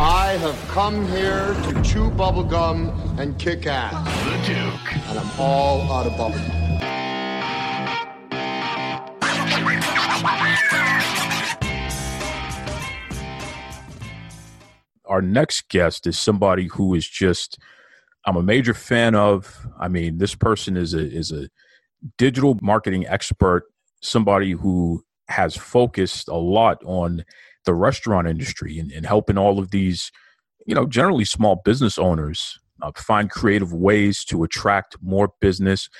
I have come here to chew bubblegum and kick ass, the Duke. and I'm all out of bubblegum. our next guest is somebody who is just I'm a major fan of. I mean, this person is a is a digital marketing expert, somebody who has focused a lot on the restaurant industry and, and helping all of these, you know, generally small business owners uh, find creative ways to attract more business,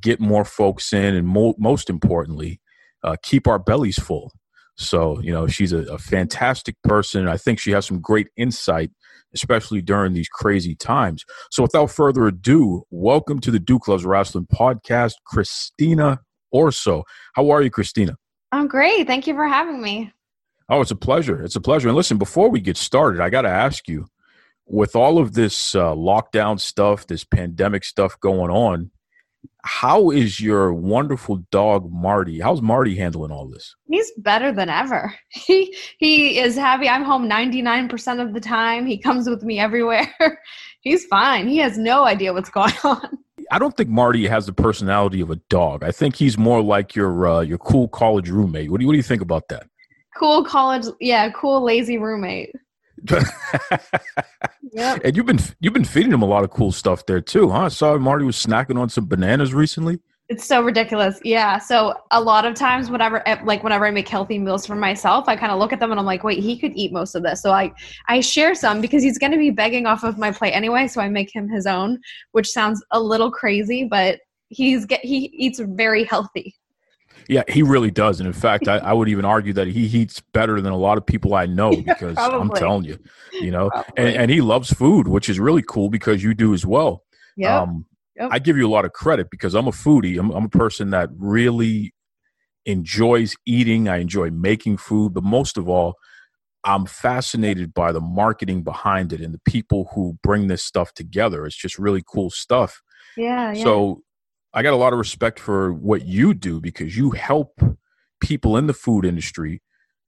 get more folks in, and mo- most importantly, uh, keep our bellies full. So, you know, she's a, a fantastic person. I think she has some great insight, especially during these crazy times. So, without further ado, welcome to the Duke Loves Wrestling podcast, Christina Orso. How are you, Christina? I'm great. Thank you for having me. Oh, it's a pleasure. It's a pleasure. And listen, before we get started, I got to ask you with all of this uh, lockdown stuff, this pandemic stuff going on, how is your wonderful dog, Marty? How's Marty handling all this? He's better than ever. He he is happy. I'm home 99% of the time. He comes with me everywhere. He's fine. He has no idea what's going on. I don't think Marty has the personality of a dog. I think he's more like your uh, your cool college roommate. What do you, what do you think about that? Cool college, yeah, cool lazy roommate. Yep. and you've been you've been feeding him a lot of cool stuff there too, huh? I saw Marty was snacking on some bananas recently. It's so ridiculous. Yeah. So a lot of times whenever eh, like whenever I make healthy meals for myself, I kind of look at them and I'm like, wait, he could eat most of this. So I I share some because he's going to be begging off of my plate anyway, so I make him his own, which sounds a little crazy, but he's get he eats very healthy. Yeah, he really does. And in fact, I, I would even argue that he eats better than a lot of people I know because I'm telling you, you know, and, and he loves food, which is really cool because you do as well. Yeah. Um, Yep. I give you a lot of credit because I'm a foodie. I'm, I'm a person that really enjoys eating. I enjoy making food, but most of all, I'm fascinated by the marketing behind it and the people who bring this stuff together. It's just really cool stuff. yeah. Yeah. So I got a lot of respect for what you do because you help people in the food industry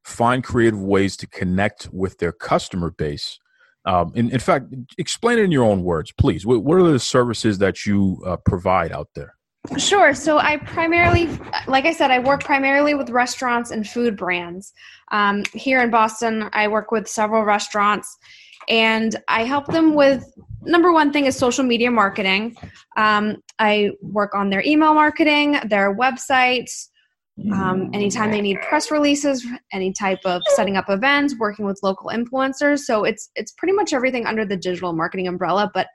find creative ways to connect with their customer base. Um, in, in fact, explain it in your own words, please. What, what are the services that you uh, provide out there? Sure. So I primarily, like I said, I work primarily with restaurants and food brands. Um, here in Boston, I work with several restaurants and I help them with number one thing is social media marketing. Um, I work on their email marketing, their websites. Um, anytime they need press releases, any type of setting up events, working with local influencers. So it's it's pretty much everything under the digital marketing umbrella. But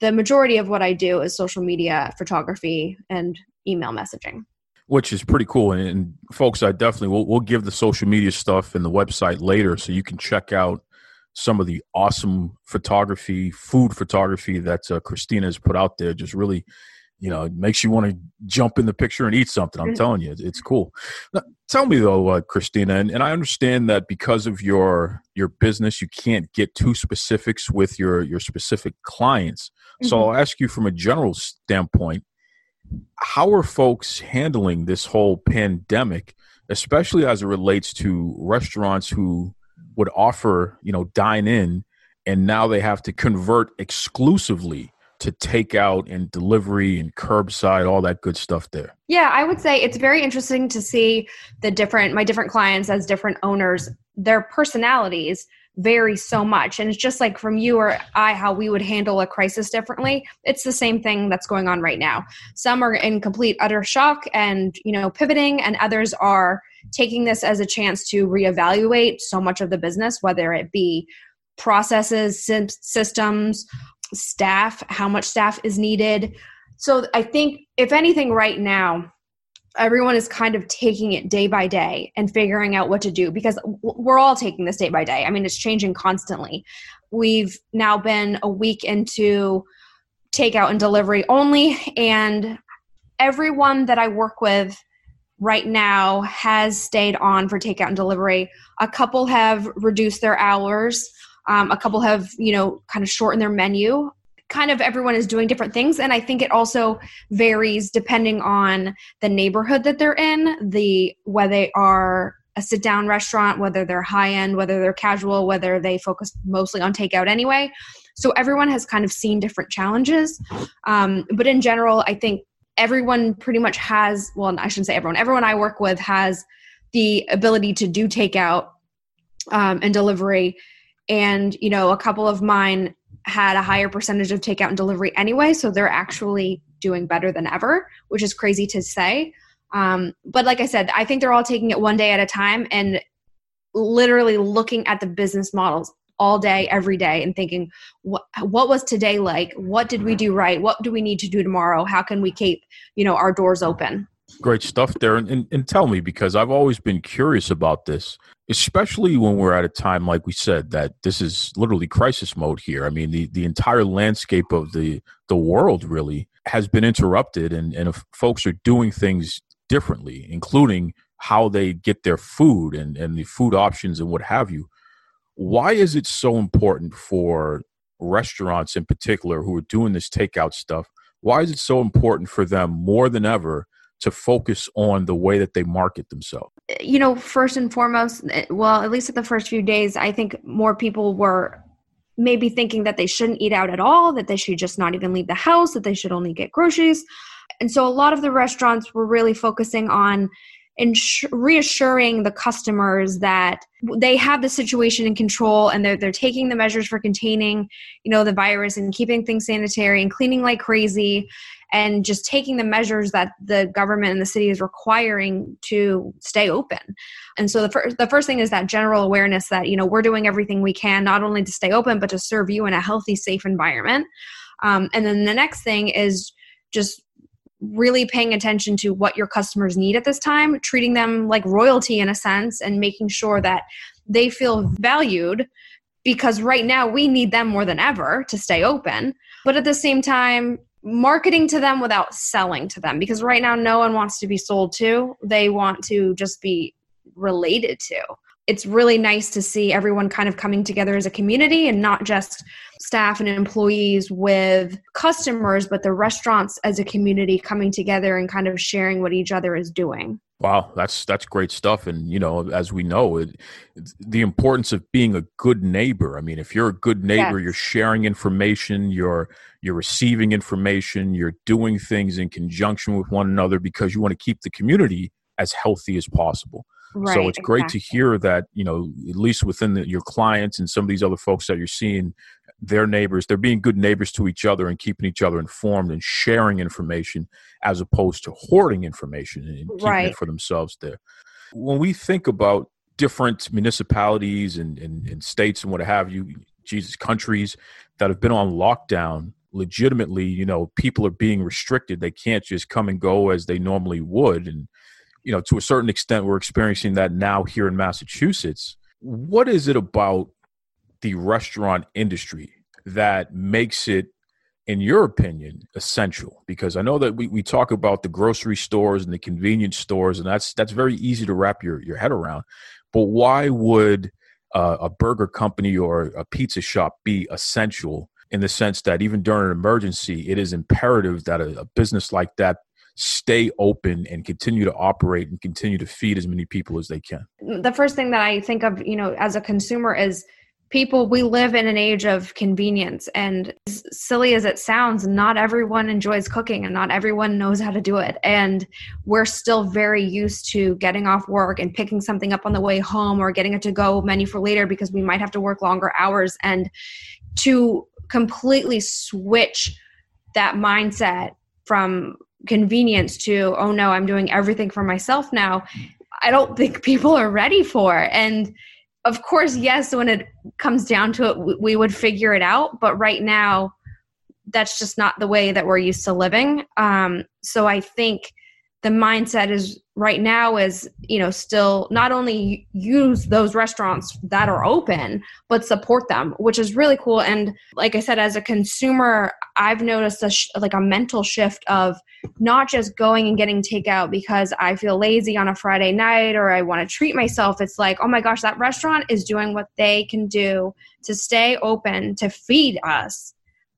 the majority of what I do is social media, photography, and email messaging. Which is pretty cool. And, and folks, I definitely will we'll give the social media stuff and the website later so you can check out some of the awesome photography, food photography that uh, Christina has put out there. Just really, you know, it makes you want to jump in the picture and eat something. I'm Mhm. telling you, it's, cool. Now, tell me though, uh, Christina, and, and I understand that because of your your business, you can't get too specifics with your your specific clients. So Mhm. I'll ask you from a general standpoint how are folks handling this whole pandemic especially as it relates to restaurants who would offer you know dine in and now they have to convert exclusively to takeout and delivery and curbside all that good stuff there Yeah, I would say it's very interesting to see the different my different clients as different owners, their personalities vary so much. And it's just like from you or I how we would handle a crisis differently. It's the same thing that's going on right now. Some are in complete utter shock and, you know, pivoting and others are taking this as a chance to reevaluate so much of the business whether it be processes, systems, staff, how much staff is needed. So I think if anything right now everyone is kind of taking it day by day and figuring out what to do because we're all taking this day by day. I mean, it's changing constantly. We've now been a week into takeout and delivery only. And everyone that I work with right now has stayed on for takeout and delivery. A couple have reduced their hours. Um, a couple have, you know, kind of shortened their menu. Kind of everyone is doing different things. And I think it also varies depending on the neighborhood that they're in, the whether they are a sit down restaurant, whether they're high end, whether they're casual, whether they focus mostly on takeout anyway. So everyone has kind of seen different challenges. Um, but in general, I think everyone pretty much has, well, I shouldn't say everyone, everyone I work with has the ability to do takeout um, and delivery. And, you know, a couple of mine had a higher percentage of takeout and delivery anyway. So they're actually doing better than ever, which is crazy to say. Um, but like I said, I think they're all taking it one day at a time and literally looking at the business models all day every day and thinking what what was today like? What did we mm-hmm. do right? What do we need to do tomorrow? How can we keep you know our doors open? Great stuff there and, and, and tell me because i've always been curious about this especially when we're at a time like we said that this is literally crisis mode here. I mean the, the entire landscape of the the world really has been interrupted and and if folks are doing things differently including how they get their food and and the food options and what have you why is it so important for restaurants in particular who are doing this takeout stuff? Why is it so important for them more than ever to focus on the way that they market themselves? You know, first and foremost, well, at least at the first few days, I think more people were maybe thinking that they shouldn't eat out at all, that they should just not even leave the house, that they should only get groceries. And so a lot of the restaurants were really focusing on reassuring the customers that they have the situation in control and they're, they're taking the measures for containing you know the virus and keeping things sanitary and cleaning like crazy and just taking the measures that the government and the city is requiring to stay open. And so the first the first thing is that general awareness that you know we're doing everything we can not only to stay open but to serve you in a healthy, safe environment. Um, and then the next thing is just really paying attention to what your customers need at this time, treating them like royalty in a sense, and making sure that they feel valued because right now we need them more than ever to stay open. But at the same time, marketing to them without selling to them because right now no one wants to be sold to, they want to just be related to it's really nice to see everyone kind of coming together as a community and not just staff and employees with customers, but the restaurants as a community coming together and kind of sharing what each other is doing. Wow, that's that's great stuff, and you know, as we know, it, the importance of being a good neighbor. I mean, if you're a good neighbor, yes. you're sharing information, you're you're receiving information, you're doing things in conjunction with one another because you want to keep the community as healthy as possible. Right, so it's exactly. great to hear that you know at least within the, your clients and some of these other folks that you're seeing their neighbors they're being good neighbors to each other and keeping each other informed and sharing information as opposed to hoarding information and keeping right. it for themselves there when we think about different municipalities and, and, and states and what have you jesus countries that have been on lockdown legitimately you know people are being restricted they can't just come and go as they normally would and you know, to a certain extent, we're experiencing that now here in Massachusetts. What is it about the restaurant industry that makes it, in your opinion, essential? Because I know that we, we talk about the grocery stores and the convenience stores, and that's that's very easy to wrap your, your head around. But why would uh, a burger company or a pizza shop be essential in the sense that even during an emergency, it is imperative that a, a business like that stay open and continue to operate and continue to feed as many people as they can? The first thing that I think of, you know, as a consumer is people we live in an age of convenience. And as silly as it sounds not everyone enjoys cooking and not everyone knows how to do it. And we're still very used to getting off work and picking something up on the way home or getting it to go menu for later because we might have to work longer hours. And to completely switch that mindset from convenience to oh no i'm doing everything for myself now i don't think people are ready for. And of course yes when it comes down to it we would figure it out but right now that's just not the way that we're used to living. Um, so i think the mindset is right now is you know still not only use those restaurants that are open but support them which is really cool. And like i said as a consumer I've noticed a sh- like a mental shift of not just going and getting takeout because I feel lazy on a Friday night or I want to treat myself. It's like, oh my gosh, that restaurant is doing what they can do to stay open to feed us.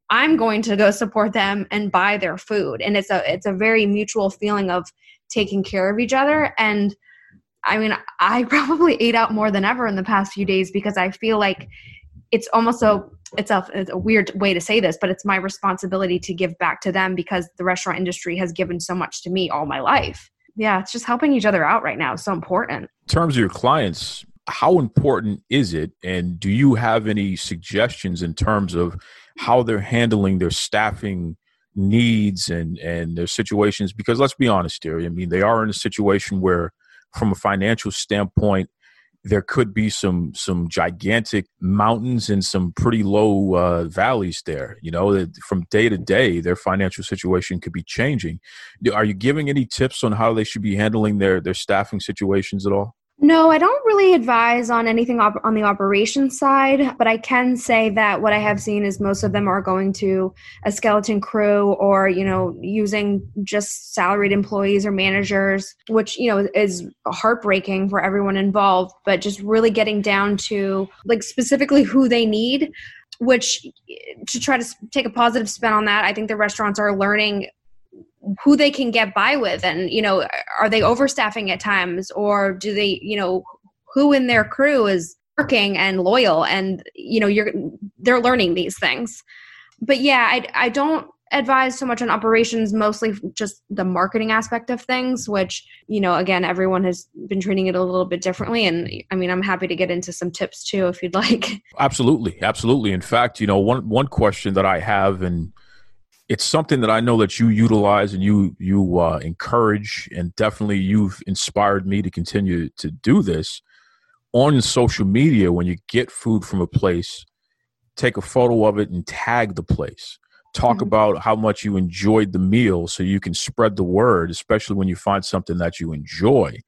I'm going to go support them and buy their food. And it's a it's a very mutual feeling of taking care of each other and I mean, I probably ate out more than ever in the past few days because I feel like it's almost a it's a, it's a weird way to say this, but it's my responsibility to give back to them because the restaurant industry has given so much to me all my life. Yeah, it's just helping each other out right now. It's so important. In terms of your clients, how important is it? And do you have any suggestions in terms of how they're handling their staffing needs and and their situations? Because let's be honest here. I mean, they are in a situation where, from a financial standpoint, there could be some some gigantic mountains and some pretty low uh, valleys there. You know, from day to day, their financial situation could be changing. Are you giving any tips on how they should be handling their their staffing situations at all? No, I don't really advise on anything op- on the operations side, but I can say that what I have seen is most of them are going to a skeleton crew or, you know, using just salaried employees or managers, which, you know, is heartbreaking for everyone involved, but just really getting down to like specifically who they need which eh, to try to take a positive spin on that, I think the restaurants are learning who they can get by with. And you know are they overstaffing at times or do they you know who in their crew is working and loyal? And you know you're they're learning these things. But yeah i i don't advise so much on operations mostly just the marketing aspect of things which you know again everyone has been treating it a little bit differently. And i mean i'm happy to get into some tips too if you'd like. Absolutely. Absolutely. In fact you know one one question that i have and it's something that I know that you utilize and you you uh, encourage, and definitely you've inspired me to continue to do this on social media. When you get food from a place, take a photo of it and tag the place. Talk mm-hmm. about how much you enjoyed the meal, so you can spread the word, especially when you find something that you enjoy.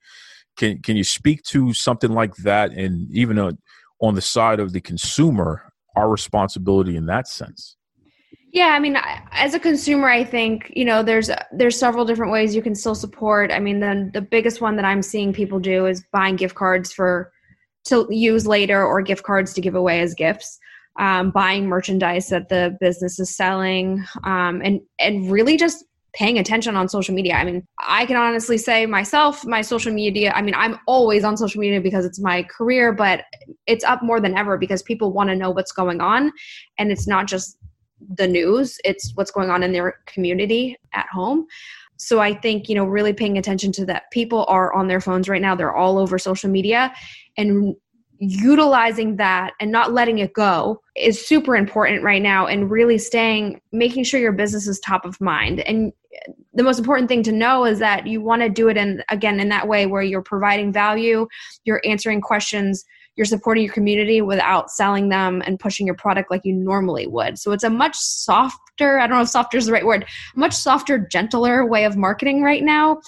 Can can you speak to something like that, and even uh, on the side of the consumer, our responsibility in that sense? Yeah, I mean, as a consumer, I think you know there's there's several different ways you can still support. I mean, then the biggest one that I'm seeing people do is buying gift cards for to use later or gift cards to give away as gifts. Um, buying merchandise that the business is selling, um, and and really just paying attention on social media. I mean, I can honestly say myself, my social media, I mean, I'm always on social media because it's my career, but it's up more than ever because people want to know what's going on. And it's not just the news. It's what's going on in their community at home. So i think you know really paying attention to that. People are on their phones right now. They're all over social media. And utilizing that and not letting it go is super important right now and really staying making sure your business is top of mind. And the most important thing to know is that you want to do it in again in that way where you're providing value you're answering questions you're supporting your community without selling them and pushing your product like you normally would. So it's a much softer, I don't know if softer is the right word, much softer, gentler way of marketing right now.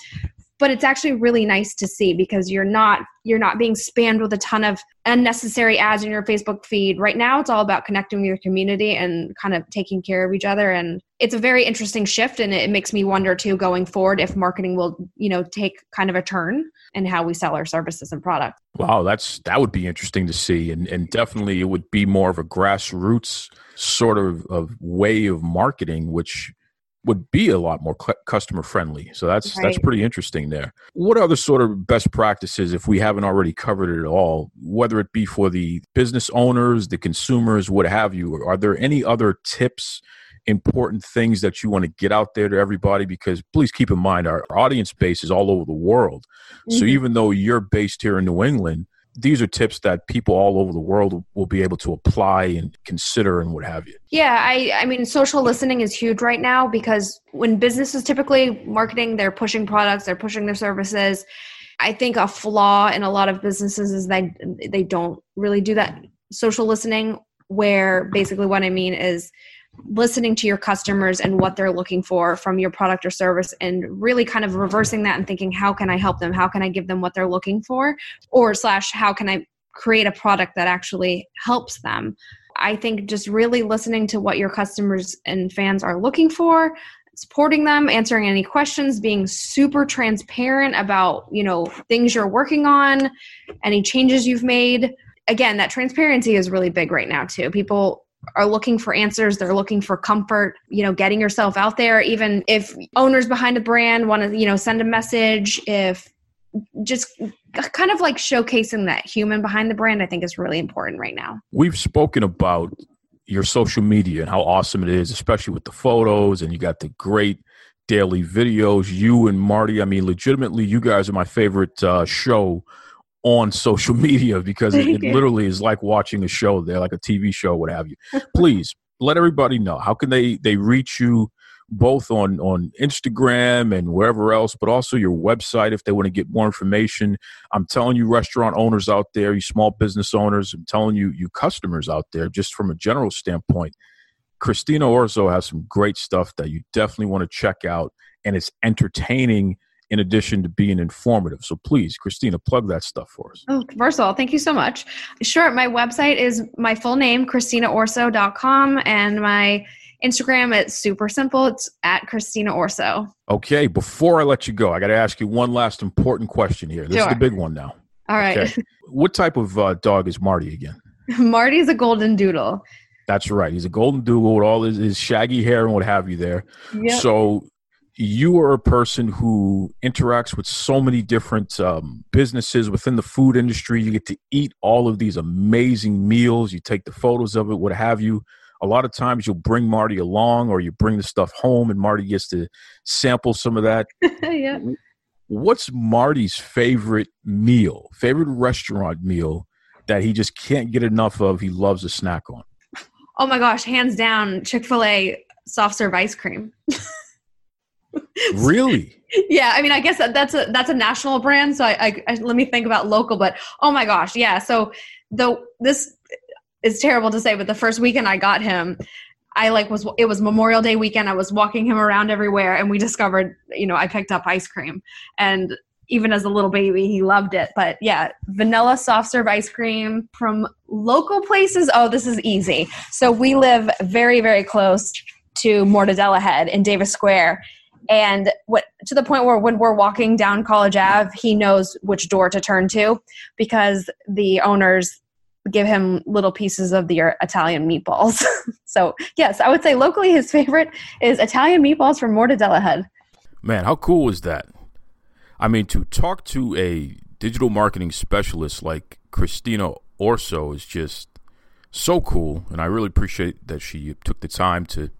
But it's actually really nice to see because you're not you're not being spammed with a ton of unnecessary ads in your Facebook feed. Right now it's all about connecting with your community and kind of taking care of each other and it's a very interesting shift and it makes me wonder too going forward if marketing will, you know, take kind of a turn and how we sell our services and products. Wow, that's that would be interesting to see, and and definitely it would be more of a grassroots sort of, of way of marketing, which would be a lot more customer friendly. So that's right. that's pretty interesting there. What other sort of best practices, if we haven't already covered it at all, whether it be for the business owners, the consumers, what have you, are there any other tips? important things that you want to get out there to everybody because please keep in mind our, audience base is all over the world mm-hmm. so even though you're based here in new england these are tips that people all over the world will be able to apply and consider and what have you. Yeah i i mean social listening is huge right now because when businesses typically marketing they're pushing products they're pushing their services. I think a flaw in a lot of businesses is that they don't really do that social listening where basically what i mean is listening to your customers and what they're looking for from your product or service and really kind of reversing that and thinking how can i help them how can i give them what they're looking for or slash how can i create a product that actually helps them I think just really listening to what your customers and fans are looking for, supporting them, answering any questions, being super transparent about, you know, things you're working on, any changes you've made. Again, that transparency is really big right now too. People are looking for answers they're looking for comfort you know getting yourself out there. Even if owners behind a brand want to you know send a message if just kind of like showcasing that human behind the brand i think is really important right now. We've spoken about your social media and how awesome it is especially with the photos and you got the great daily videos. You and marty i mean legitimately you guys are my favorite uh, show on social media because it, it literally is like watching a show there like a tv show what have you. Please let everybody know. How can they they reach you both on on Instagram and wherever else, but also your website if they want to get more information. I'm telling you, restaurant owners out there, you small business owners, I'm telling you, you customers out there, just from a general standpoint, Christina Orso has some great stuff that you definitely want to check out, and it's entertaining in addition to being informative. So please, Christina, plug that stuff for us. Oh, first of all, thank you so much. Sure. My website is my full name, ChristinaOrso.com, and my Instagram, it's super simple. It's at Christina Orso. Okay. Before I let you go, I got to ask you one last important question here. This sure. is the big one now. All right. Okay. what type of uh, dog is Marty again? Marty's a golden doodle. That's right. He's a golden doodle with all his, his shaggy hair and what have you there. Yep. So you are a person who interacts with so many different um, businesses within the food industry. You get to eat all of these amazing meals. You take the photos of it, what have you a lot of times you'll bring Marty along or you bring the stuff home and Marty gets to sample some of that. yeah. What's Marty's favorite meal, favorite restaurant meal that he just can't get enough of? He loves a snack on. Oh my gosh, hands down, Chick fil A soft serve ice cream. really? yeah, I mean, I guess that, that's a that's a national brand. So I, I, I, let me think about local. But oh my gosh, yeah. So the this is terrible to say, but the first weekend I got him, I like was it was Memorial Day weekend. I was walking him around everywhere, and we discovered, you know, I picked up ice cream, and even as a little baby, he loved it. But yeah, vanilla soft serve ice cream from local places. Oh, this is easy. So we live very very close to Mortadella Head in Davis Square, and what to the point where when we're walking down College Ave, he knows which door to turn to because the owners give him little pieces of the Italian meatballs. so, yes, I would say locally his favorite is Italian meatballs from Mortadella Head. Man, how cool is that? I mean, to talk to a digital marketing specialist like Christina Orso is just so cool. And I really appreciate that she took the time to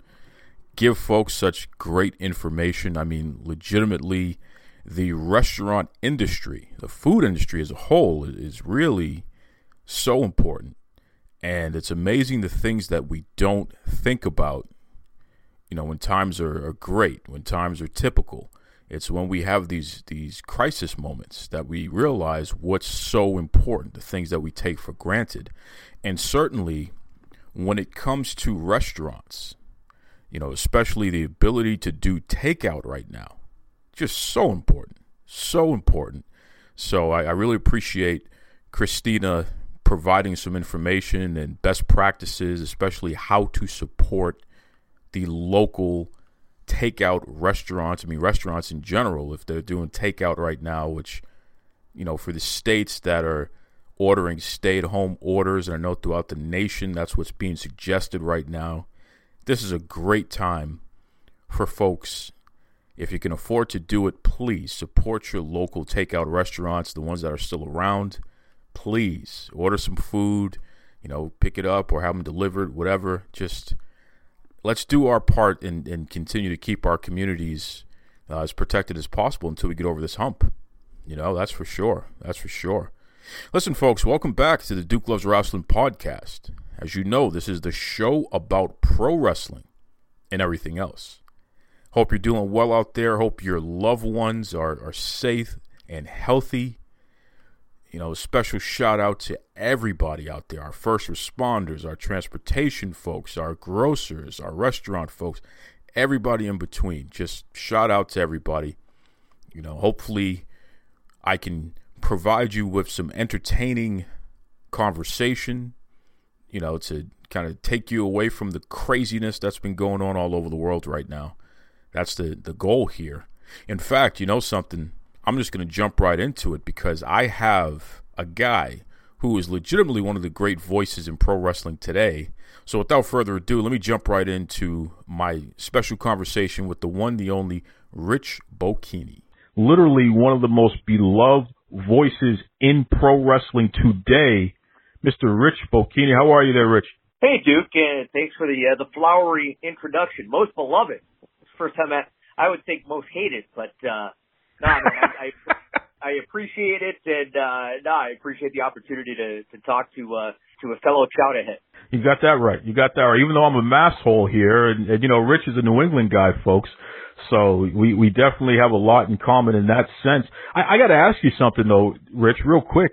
give folks such great information. I mean, legitimately, the restaurant industry, the food industry as a whole, is really so important. And it's amazing the things that we don't think about, you know, when times are, are great, when times are typical. It's when we have these these crisis moments that we realize what's so important, the things that we take for granted. And certainly when it comes to restaurants, you know, especially the ability to do takeout right now, just so important, so important. So I, I really appreciate Christina providing some information and best practices, especially how to support the local takeout restaurants. I mean, restaurants in general, if they're doing takeout right now, which, you know, for the states that are ordering stay at home orders, and I know throughout the nation that's what's being suggested right now. This is a great time for folks. If you can afford to do it, please support your local takeout restaurants, the ones that are still around please order some food, you know, pick it up or have them delivered, whatever. Just let's do our part and, and continue to keep our communities uh, as protected as possible until we get over this hump. You know, that's for sure. That's for sure. Listen, folks, welcome back to the Duke Loves Wrestling podcast. As you know, this is the show about pro wrestling and everything else. Hope you're doing well out there. Hope your loved ones are, are safe and healthy. You know, special shout out to everybody out there our first responders, our transportation folks, our grocers, our restaurant folks, everybody in between. Just shout out to everybody. You know, hopefully I can provide you with some entertaining conversation, you know, to kind of take you away from the craziness that's been going on all over the world right now. That's the the goal here. In fact, you know something? I'm just going to jump right into it because I have a guy who is legitimately one of the great voices in pro wrestling today. So without further ado, let me jump right into my special conversation with the one, the only Rich Bocchini. Literally one of the most beloved voices in pro wrestling today, Mr. Rich Bocchini. How are you there, Rich? Hey, Duke, and thanks for the uh, the flowery introduction. Most beloved. First time I, I would think most hated, but uh, no, I, I, I appreciate it, and uh, no, I appreciate the opportunity to to talk to uh, to a fellow chowderhead. You got that right. You got that right. Even though I'm a masshole here, and, and you know, Rich is a New England guy, folks. So we we definitely have a lot in common in that sense. I, I got to ask you something though, Rich, real quick.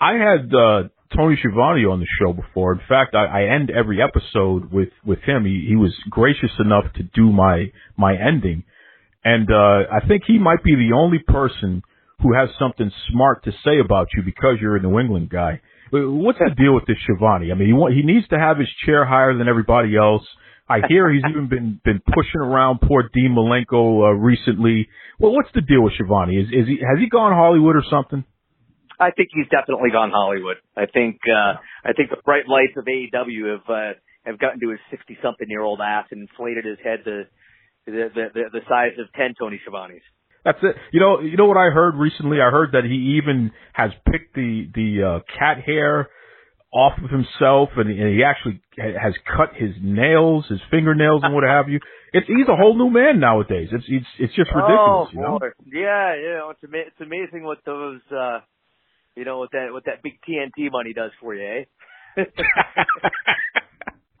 I had uh, Tony Schiavone on the show before. In fact, I, I end every episode with with him. He he was gracious enough to do my my ending, and uh, I think he might be the only person who has something smart to say about you because you're a New England guy. What's the deal with this Schiavone? I mean, he want, he needs to have his chair higher than everybody else. I hear he's even been been pushing around poor Dean Malenko uh, recently. Well, what's the deal with Schiavone? Is is he has he gone Hollywood or something? I think he's definitely gone Hollywood. I think uh I think the bright lights of AEW have uh, have gotten to his sixty something year old ass and inflated his head to the the the, the size of ten Tony Schiavone's. That's it. You know, you know what I heard recently? I heard that he even has picked the the uh, cat hair off of himself, and, and he actually has cut his nails, his fingernails, and what have you. It's he's a whole new man nowadays. It's it's it's just ridiculous. Oh, you know? Yeah, you know, it's ama- it's amazing what those uh you know what that what that big TNT money does for you, eh?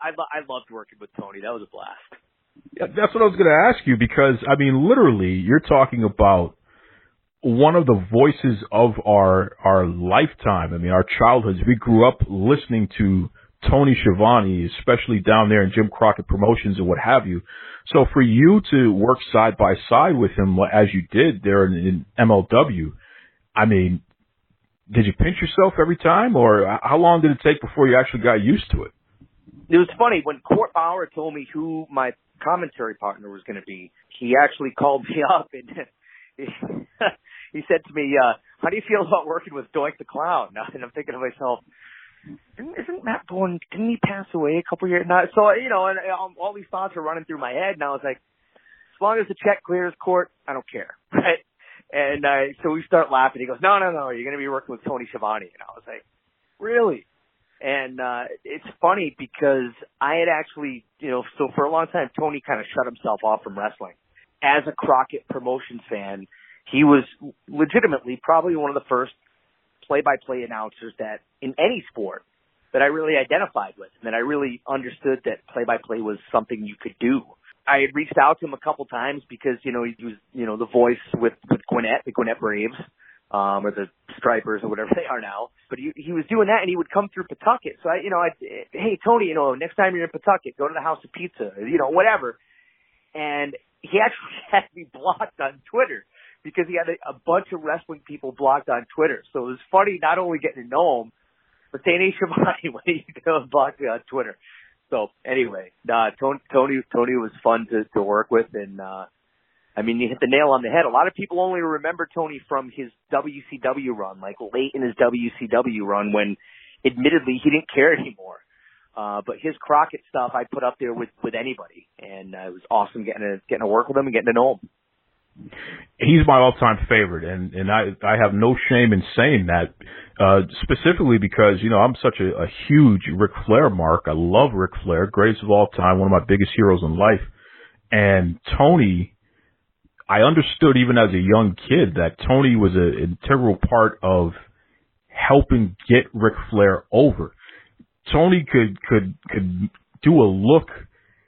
I lo- I loved working with Tony. That was a blast. Yeah, that's what I was going to ask you because I mean, literally, you're talking about one of the voices of our our lifetime. I mean, our childhoods. We grew up listening to Tony Schiavone, especially down there in Jim Crockett Promotions and what have you. So for you to work side by side with him as you did there in, in MLW, I mean, did you pinch yourself every time, or how long did it take before you actually got used to it? It was funny when Court Bauer told me who my commentary partner was going to be. He actually called me up and he, said to me, uh, "How do you feel about working with Doink the Clown?" And I'm thinking to myself, "Isn't Matt Borne? Didn't he pass away a couple years?" Now, so you know, and all these thoughts are running through my head, and I was like, "As long as the check clears court, I don't care." Right? And uh, so we start laughing. He goes, "No, no, no, you're going to be working with Tony Schiavone." And I was like, "Really?" And uh it's funny because I had actually, you know, so for a long time Tony kind of shut himself off from wrestling. As a Crockett Promotions fan, he was legitimately probably one of the first play-by-play announcers that in any sport that I really identified with and that I really understood that play-by-play was something you could do. I had reached out to him a couple times because, you know, he was, you know, the voice with, with Gwinnett, the Gwinnett Braves um, or the Stripers or whatever they are now. But he he was doing that, and he would come through Pawtucket. So I, you know, I, hey Tony, you know, next time you're in Pawtucket, go to the House of Pizza, you know, whatever. And he actually had me blocked on Twitter because he had a, a bunch of wrestling people blocked on Twitter. So it was funny not only getting to know him, but saying, "Hey Schiavone, when you go block me on Twitter." So anyway, uh, Tony Tony Tony was fun to to work with, and uh, I mean, you hit the nail on the head. A lot of people only remember Tony from his WCW run, like late in his WCW run when admittedly he didn't care anymore. Uh, but his Crockett stuff I put up there with, with anybody. And uh, it was awesome getting to, getting to work with him and getting to know him. He's my all-time favorite, and and I I have no shame in saying that, uh, specifically because you know I'm such a, a huge Ric Flair mark. I love Ric Flair, greatest of all time, one of my biggest heroes in life, and Tony I understood even as a young kid that Tony was an integral part of helping get Ric Flair over. Tony could could could do a look,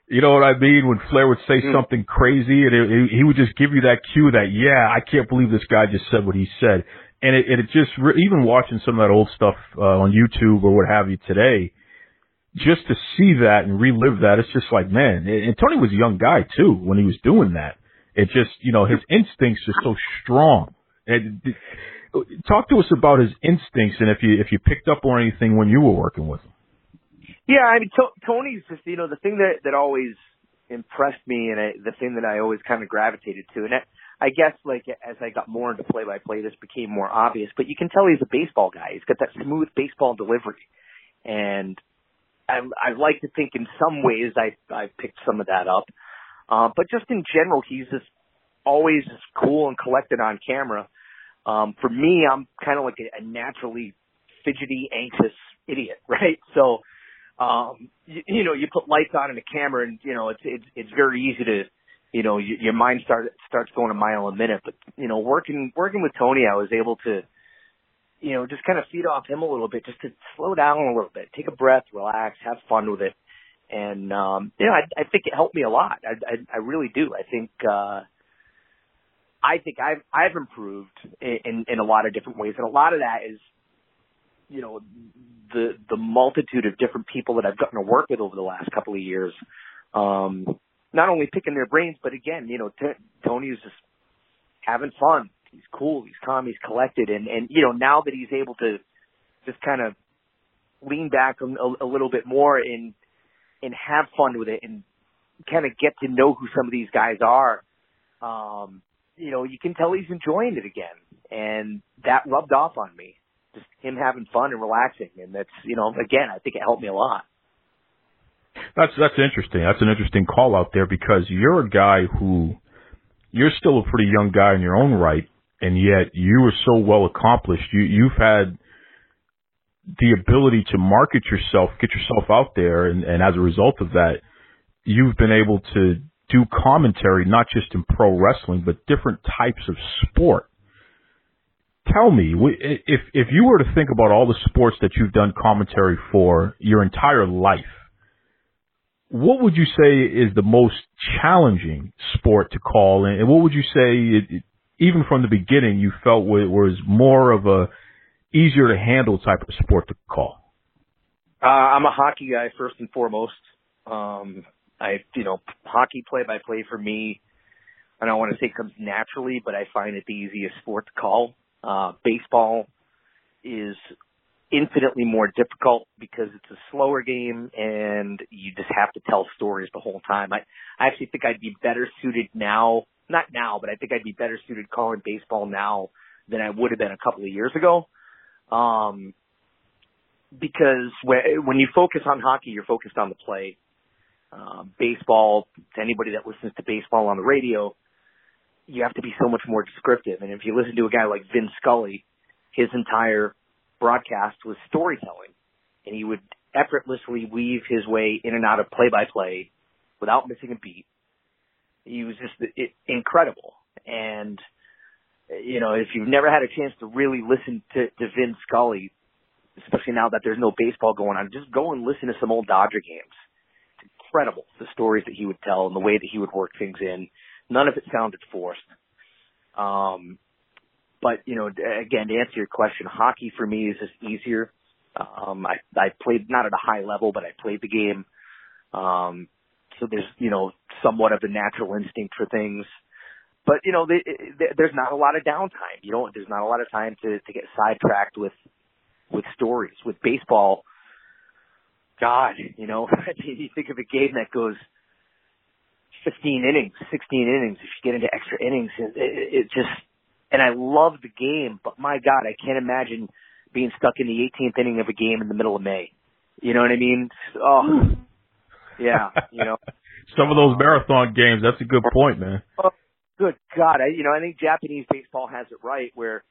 you know what I mean, when Flair would say mm. something crazy, and it, it, he would just give you that cue that yeah, I can't believe this guy just said what he said, and it, it just re- even watching some of that old stuff uh, on YouTube or what have you today, just to see that and relive that, it's just like man, and Tony was a young guy too when he was doing that it just, you know, his instincts are so strong. And talk to us about his instincts and if you if you picked up on anything when you were working with him. Yeah, I mean, to- Tony's just you know the thing that that always impressed me, and I, the thing that I always kind of gravitated to, and I, I guess like as I got more into play by play, this became more obvious. But you can tell he's a baseball guy. He's got that smooth baseball delivery, and I, I like to think in some ways I I picked some of that up. Uh, but just in general, he's just always just cool and collected on camera. Um, for me, I'm kind of like a, a naturally fidgety, anxious idiot, right? So um, you, you know, you put lights on and a camera, and you know, it's it's it's very easy to, you know, you, your mind start starts going a mile a minute. But you know, working working with Tony, I was able to, you know, just kind of feed off him a little bit, just to slow down a little bit, take a breath, relax, have fun with it, and um, you know, I, I think it helped me a lot. I, I I really do. I think. uh I think I've I've improved in, in in a lot of different ways, and a lot of that is you know the the multitude of different people that I've gotten to work with over the last couple of years. Um, not only picking their brains, but again, you know, t- Tony's just having fun. He's cool. He's calm. He's collected. And and you know, now that he's able to just kind of lean back a, a little bit more and and have fun with it and kind of get to know who some of these guys are. Um, you know, you can tell he's enjoying it again, and that rubbed off on me just him having fun and relaxing. And that's, you know, again, I think it helped me a lot. That's that's interesting. That's an interesting call out there because you're a guy who you're still a pretty young guy in your own right, and yet you are so well accomplished. You you've had the ability to market yourself, get yourself out there, and, and as a result of that, you've been able to do commentary not just in pro wrestling but different types of sport tell me if if you were to think about all the sports that you've done commentary for your entire life what would you say is the most challenging sport to call and what would you say it, even from the beginning you felt was more of a easier to handle type of sport to call? Uh, i'm a hockey guy first and foremost. Um i you know hockey play by play for me I don't want to say it comes naturally, but I find it the easiest sport to call. Uh, baseball is infinitely more difficult because it's a slower game and you just have to tell stories the whole time. I, I actually think I'd be better suited now, not now, but I think I'd be better suited calling baseball now than I would have been a couple of years ago. Um, because when, when you focus on hockey, you're focused on the play. Uh, baseball, to anybody that listens to baseball on the radio, you have to be so much more descriptive. And if you listen to a guy like Vin Scully, his entire broadcast was storytelling, and he would effortlessly weave his way in and out of play by play without missing a beat. He was just it, incredible. And you know, if you've never had a chance to really listen to, to Vin Scully, especially now that there's no baseball going on, just go and listen to some old Dodger games. It's incredible the stories that he would tell and the way that he would work things in None of it sounded forced. Um, but you know, again, to answer your question, hockey for me is just easier. Um, I, I played not at a high level, but I played the game. Um, so there's, you know, somewhat of a natural instinct for things. But, you know, they, they, there's not a lot of downtime. You know, there's not a lot of time to, to get sidetracked with, with stories. With baseball, God, you know, you think of a game that goes 15 innings, 16 innings, if you get into extra innings, it, it, it just, and I love the game, but my God, I can't imagine being stuck in the 18th inning of a game in the middle of May. You know what I mean? Oh, yeah, you know. Some of those marathon games, that's a good point, man. Oh, good God. I, you know, I think Japanese baseball has it right where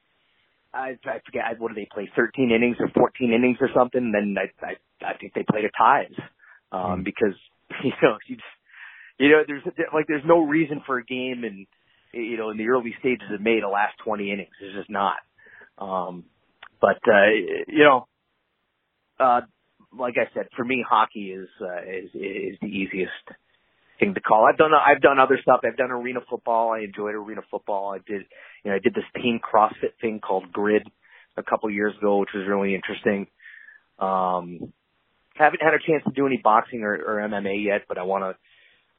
I, I forget, what do they play, 13 innings or 14 innings or something? Then I, I, I think they play to ties. Um, mm. because, you know, you just, you know, there's like there's no reason for a game and you know in the early stages of May to last 20 innings. There's just not. Um, but uh, you know, uh, like I said, for me, hockey is uh, is is the easiest thing to call. I've done I've done other stuff. I've done arena football. I enjoyed arena football. I did you know I did this team CrossFit thing called Grid a couple years ago, which was really interesting. Um, haven't had a chance to do any boxing or, or MMA yet, but I want to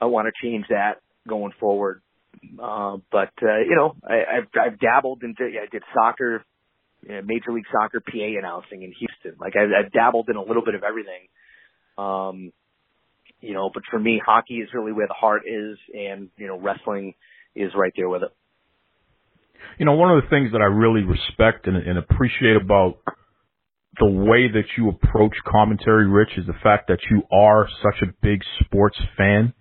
I want to change that going forward. Uh, but uh, you know, I, I've I've dabbled into I did soccer, you know, Major League Soccer PA announcing in Houston. Like I, I've dabbled in a little bit of everything. Um, you know, but for me, hockey is really where the heart is, and you know, wrestling is right there with it. You know, one of the things that I really respect and, and appreciate about the way that you approach commentary, Rich, is the fact that you are such a big sports fan.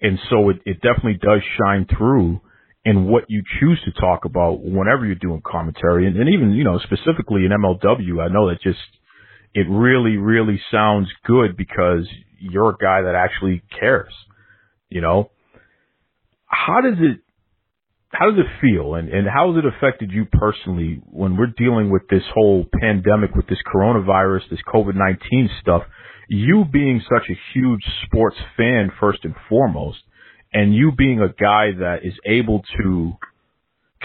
And so it, it definitely does shine through in what you choose to talk about whenever you're doing commentary. And, and even, you know, specifically in MLW, I know that just, it really, really sounds good because you're a guy that actually cares, you know? How does it, how does it feel and, and how has it affected you personally when we're dealing with this whole pandemic, with this coronavirus, this COVID-19 stuff? You being such a huge sports fan, first and foremost, and you being a guy that is able to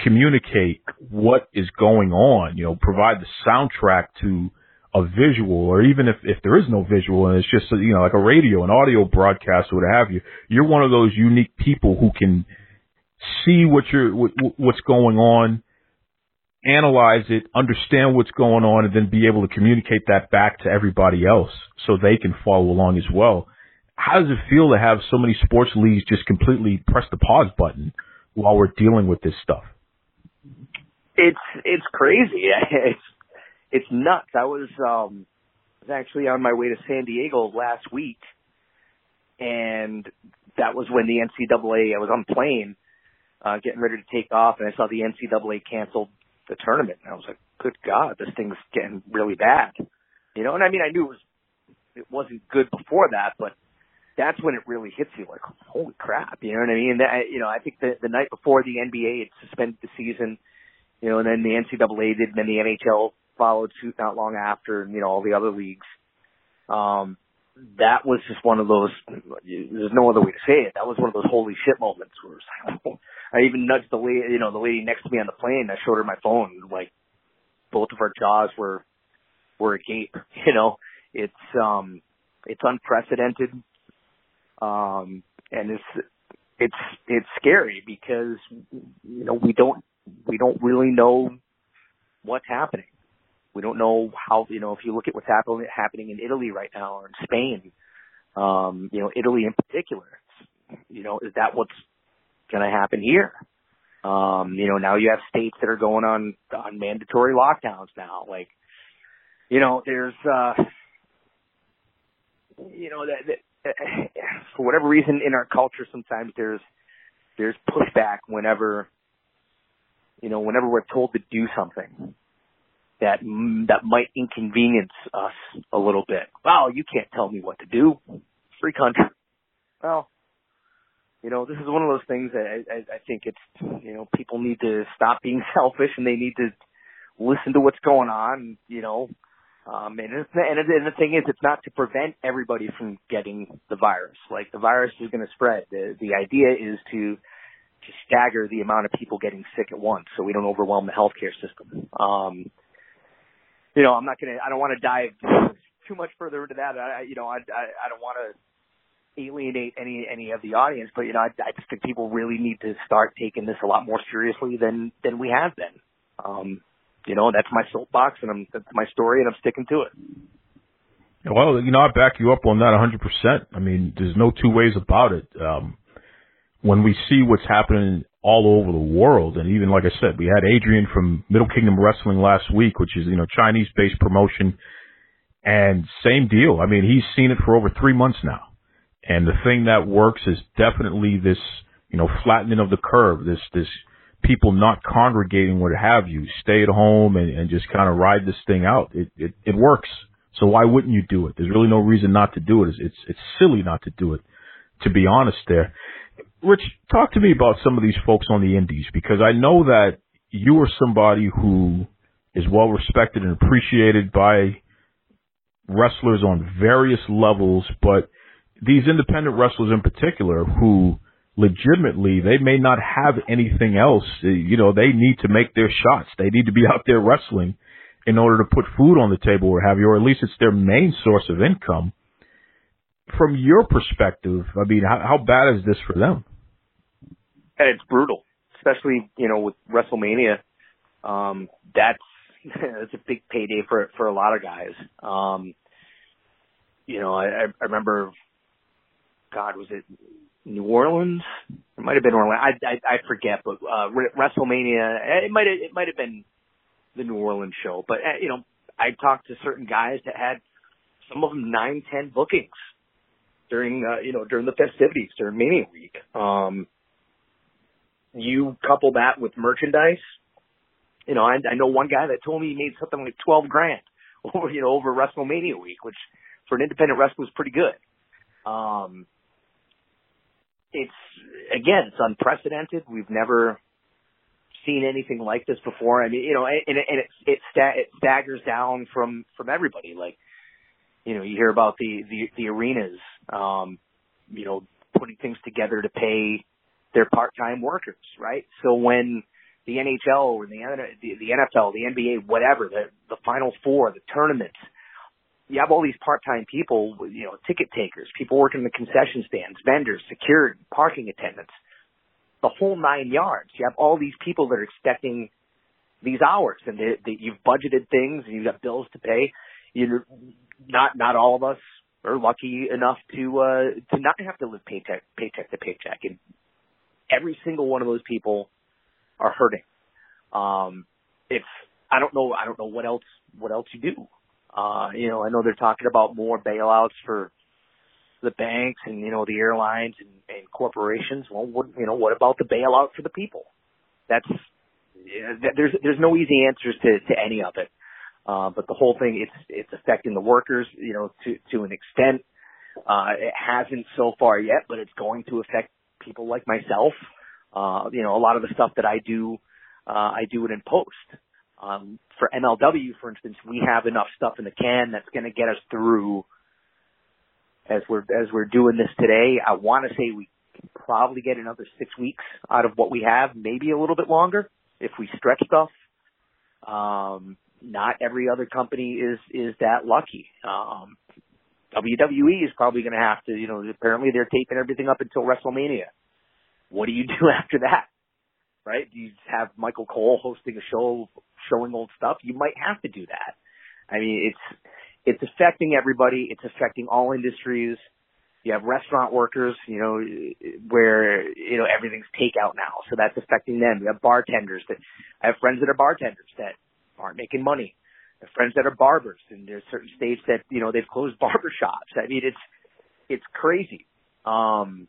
communicate what is going on, you know, provide the soundtrack to a visual or even if, if there is no visual and it's just, you know, like a radio, an audio broadcast or what have you, you're one of those unique people who can see what you're, what, what's going on, analyze it, understand what's going on, and then be able to communicate that back to everybody else so they can follow along as well. How does it feel to have so many sports leagues just completely press the pause button while we're dealing with this stuff? It's it's crazy. It's it's nuts. I was um was actually on my way to San Diego last week, and that was when the NCAA. I was on plane, uh, getting ready to take off, and I saw the NCAA canceled the tournament. And I was like, "Good God, this thing's getting really bad," you know. And I mean, I knew it was it wasn't good before that, but that's when it really hits you like, holy crap, you know what I mean? And that, you know, I think the the night before the NBA had suspended the season, you know, and then the NCAA did, and then the NHL followed suit not long after, and you know all the other leagues. Um, that was just one of those. There's no other way to say it. That was one of those holy shit moments where like, I even nudged the lady, you know, the lady next to me on the plane. I showed her my phone. Like both of our jaws were were agape. You know, it's um, it's unprecedented. Um, and it's it's it's scary because you know we don't we don't really know what's happening. We don't know how, you know, if you look at what's happening happening in Italy right now or in Spain, um, you know, Italy in particular, you know, is that what's going to happen here? Um, you know, now you have states that are going on on mandatory lockdowns now. Like, you know, there's, uh, you know, that, that for whatever reason in our culture, sometimes there's there's pushback whenever, you know, whenever we're told to do something that that might inconvenience us a little bit. Well, you can't tell me what to do. Free country. Well, you know, this is one of those things that I, I, I think it's you know people need to stop being selfish and they need to listen to what's going on. You know, um, and, it's, and, and the thing is, it's not to prevent everybody from getting the virus. Like the virus is going to spread. The the idea is to to stagger the amount of people getting sick at once, so we don't overwhelm the healthcare system. Um, you know, I'm not gonna, I don't want to dive too much further into that. I, you know, I, I, I don't want to alienate any any of the audience, but you know, I, I just think people really need to start taking this a lot more seriously than than we have been. Um, you know, that's my soapbox, and I'm that's my story, and I'm sticking to it. Well, you know, I back you up on that 100%. I mean, there's no two ways about it. Um, when we see what's happening all over the world. And even like I said, we had Adrian from Middle Kingdom Wrestling last week, which is, you know, Chinese based promotion. And same deal. I mean, he's seen it for over three months now. And the thing that works is definitely this, you know, flattening of the curve, this, this people not congregating, what have you, stay at home and, and just kind of ride this thing out. It, it, it works. So why wouldn't you do it? There's really no reason not to do it. It's, it's, it's silly not to do it, to be honest there. Rich, talk to me about some of these folks on the indies because I know that you are somebody who is well respected and appreciated by wrestlers on various levels, but these independent wrestlers in particular who legitimately they may not have anything else, you know, they need to make their shots. They need to be out there wrestling in order to put food on the table or have you, or at least it's their main source of income. From your perspective, I mean, how, how bad is this for them? And it's brutal, especially you know with WrestleMania. Um, that's that's a big payday for for a lot of guys. Um, you know, I, I remember, God, was it New Orleans? It might have been Orlando. I, I, I forget, but, uh, WrestleMania, it might it might have been the New Orleans show, but, uh, you know, I talked to certain guys that had some of them nine, ten bookings during, uh, you know, during the festivities, during Mania Week. Um, you couple that with merchandise, you know, I, I know one guy that told me he made something like 12 grand over, you know, over WrestleMania week, which for an independent wrestler was pretty good. Um, it's again, it's unprecedented. We've never seen anything like this before. I mean, you know, and, and it it, sta- it staggers down from from everybody. Like, you know, you hear about the the, the arenas, um, you know, putting things together to pay their part time workers, right? So when the NHL or the, the NFL, the NBA, whatever, the the Final Four, the tournaments. You have all these part-time people, you know, ticket takers, people working in the concession stands, vendors, security, parking attendants, the whole nine yards. You have all these people that are expecting these hours, and that you've budgeted things, and you've got bills to pay. You not not all of us are lucky enough to uh to not have to live paycheck paycheck to paycheck, and every single one of those people are hurting. Um, if I don't know, I don't know what else, what else you do. Uh, you know, I know they're talking about more bailouts for the banks and, you know, the airlines and, and corporations. Well, what, you know, what about the bailout for the people? That's, there's, there's no easy answers to, to any of it. Uh, but the whole thing, it's, it's affecting the workers, you know, to, to an extent. Uh, it hasn't so far yet, but it's going to affect people like myself. Uh, you know, a lot of the stuff that I do, uh, I do it in post. Um, for MLW, for instance, we have enough stuff in the can that's going to get us through as we're, as we're doing this today. I want to say we can probably get another six weeks out of what we have, maybe a little bit longer if we stretch stuff. Um, not every other company is, is that lucky. Um, WWE is probably going to have to, you know, apparently they're taping everything up until WrestleMania. What do you do after that? Right? Do you have Michael Cole hosting a show showing old stuff? You might have to do that. I mean, it's, it's affecting everybody. It's affecting all industries. You have restaurant workers, you know, where, you know, everything's takeout now. So that's affecting them. You have bartenders that, I have friends that are bartenders that aren't making money. Friends that are barbers and there's certain states that, you know, they've closed barber shops. I mean, it's, it's crazy. Um,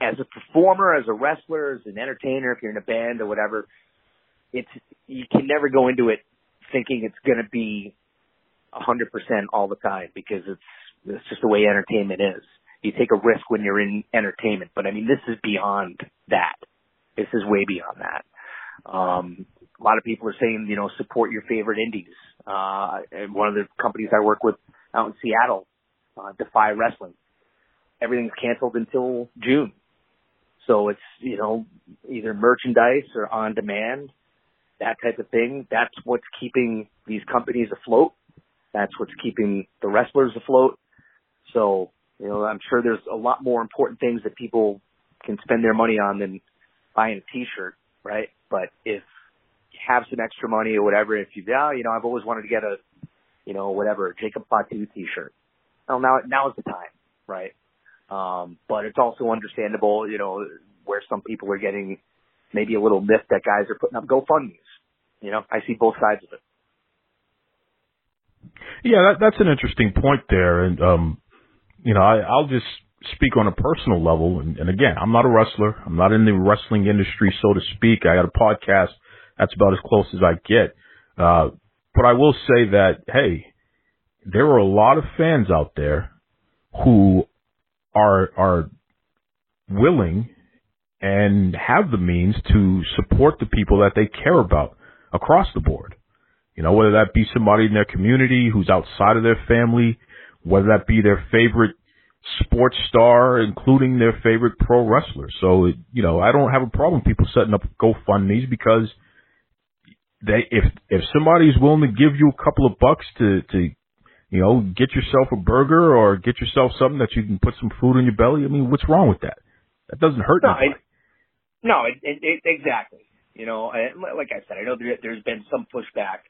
as a performer, as a wrestler, as an entertainer, if you're in a band or whatever, it's you can never go into it thinking it's going to be a hundred percent all the time because it's it's just the way entertainment is. You take a risk when you're in entertainment, but I mean this is beyond that. This is way beyond that. Um, a lot of people are saying, you know, support your favorite indies. Uh, and one of the companies I work with out in Seattle, uh, Defy Wrestling, everything's canceled until June. So it's, you know, either merchandise or on demand, that type of thing. That's what's keeping these companies afloat. That's what's keeping the wrestlers afloat. So, you know, I'm sure there's a lot more important things that people can spend their money on than buying a t-shirt, right? But if have some extra money or whatever, if you, yeah, you know, I've always wanted to get a, you know, whatever, Jacob Fatu t-shirt. Well, now, now is the time, right? Um, but it's also understandable, you know, where some people are getting maybe a little miffed that guys are putting up GoFundMe's. You know, I see both sides of it. Yeah, that, that's an interesting point there, and um, you know, I, I'll just speak on a personal level. And, and again, I'm not a wrestler. I'm not in the wrestling industry, so to speak. I got a podcast. That's about as close as I get. Uh, but I will say that, hey, there are a lot of fans out there who are are willing and have the means to support the people that they care about across the board. You know, whether that be somebody in their community who's outside of their family, whether that be their favorite sports star, including their favorite pro wrestler. So, you know, I don't have a problem people setting up GoFundMe's because they, if, if somebody's willing to give you a couple of bucks to, to you know, get yourself a burger or get yourself something that you can put some food in your belly. I mean, what's wrong with that? That doesn't hurt no, nobody. It, no, it, it, it, exactly. You know, I, like I said, I know there, there's been some pushback,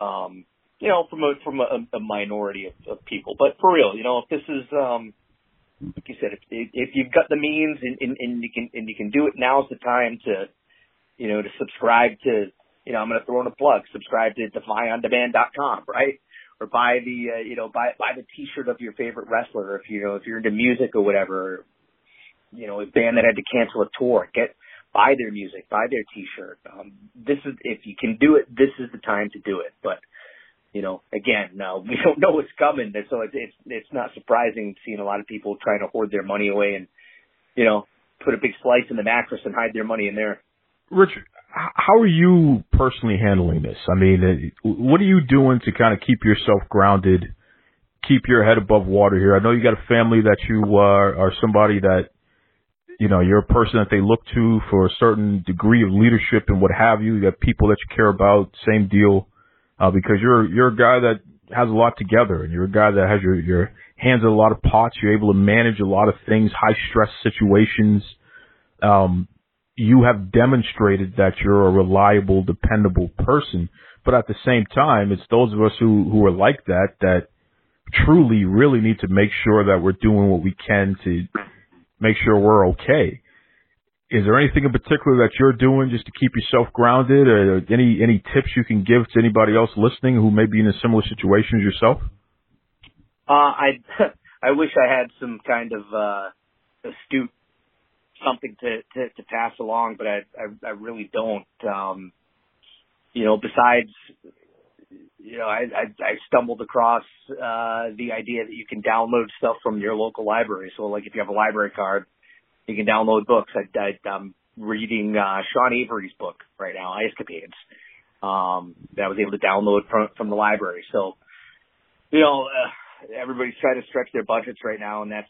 um, you know, from a from a, a minority of, of people. But for real, you know, if this is um like you said, if if you've got the means and, and, and you can and you can do it, now's the time to you know to subscribe to you know I'm going to throw in a plug, subscribe to DefyOnDemand.com, right? Or buy the uh, you know buy buy the T-shirt of your favorite wrestler. If you know if you're into music or whatever, you know a band that had to cancel a tour, get buy their music, buy their T-shirt. Um, this is if you can do it, this is the time to do it. But you know, again, no, we don't know what's coming, so it's it's it's not surprising seeing a lot of people trying to hoard their money away and you know put a big slice in the mattress and hide their money in there. Richard, how are you personally handling this? I mean, uh, what are you doing to kind of keep yourself grounded, keep your head above water here? I know you got a family that you uh, are somebody that you know you're a person that they look to for a certain degree of leadership and what have you. You got people that you care about, same deal uh, because you're you're a guy that has a lot together, and you're a guy that has your your hands in a lot of pots. You're able to manage a lot of things, high stress situations. Um, you have demonstrated that you're a reliable, dependable person. But at the same time, it's those of us who who are like that that truly, really need to make sure that we're doing what we can to make sure we're okay is there anything in particular that you're doing just to keep yourself grounded or any any tips you can give to anybody else listening who may be in a similar situation as yourself uh i i wish i had some kind of uh astute something to to, to pass along but I, I i really don't um you know besides you know i i, I stumbled across uh the idea that you can download stuff from your local library so like if you have a library card you can download books. I, I, I'm reading uh, Sean Avery's book right now, Ice Capades, um, that I was able to download from from the library. So, you know, uh, everybody's trying to stretch their budgets right now, and that's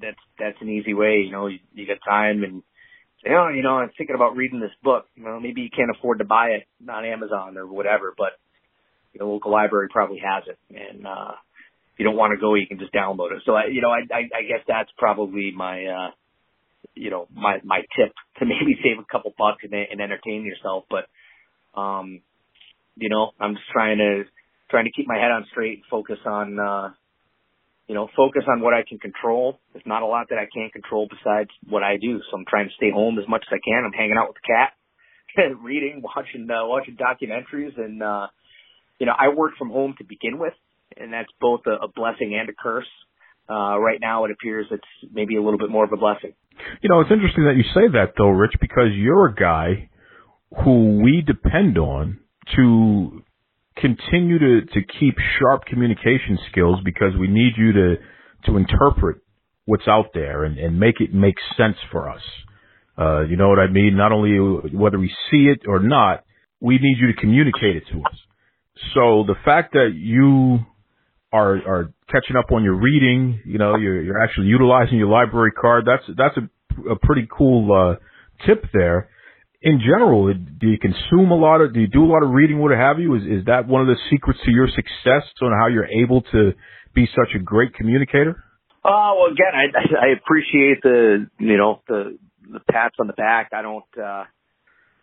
that's that's an easy way. You know, you, you get time and say, oh, you know, I'm thinking about reading this book. You know, maybe you can't afford to buy it on Amazon or whatever, but your local library probably has it, and uh, if you don't want to go, you can just download it. So, I, you know, I, I, I guess that's probably my uh, you know my my tip to maybe save a couple bucks and, and entertain yourself. But um, you know, I'm just trying to trying to keep my head on straight, focus on uh, you know, focus on what I can control. There's not a lot that I can't control besides what I do. So I'm trying to stay home as much as I can. I'm hanging out with the cat, reading, watching uh, watching documentaries, and uh, you know, I work from home to begin with, and that's both a, a blessing and a curse. Uh, right now, it appears it's maybe a little bit more of a blessing. You know, it's interesting that you say that though, Rich, because you're a guy who we depend on to continue to, to keep sharp communication skills because we need you to, to interpret what's out there and, and make it make sense for us. Uh, you know what I mean? Not only whether we see it or not, we need you to communicate it to us. So the fact that you are are catching up on your reading. You know, you're you're actually utilizing your library card. That's that's a, a pretty cool uh, tip there. In general, do you consume a lot of? Do you do a lot of reading? What have you? Is is that one of the secrets to your success on how you're able to be such a great communicator? Uh, well, again, I, I appreciate the you know the the pats on the back. I don't. uh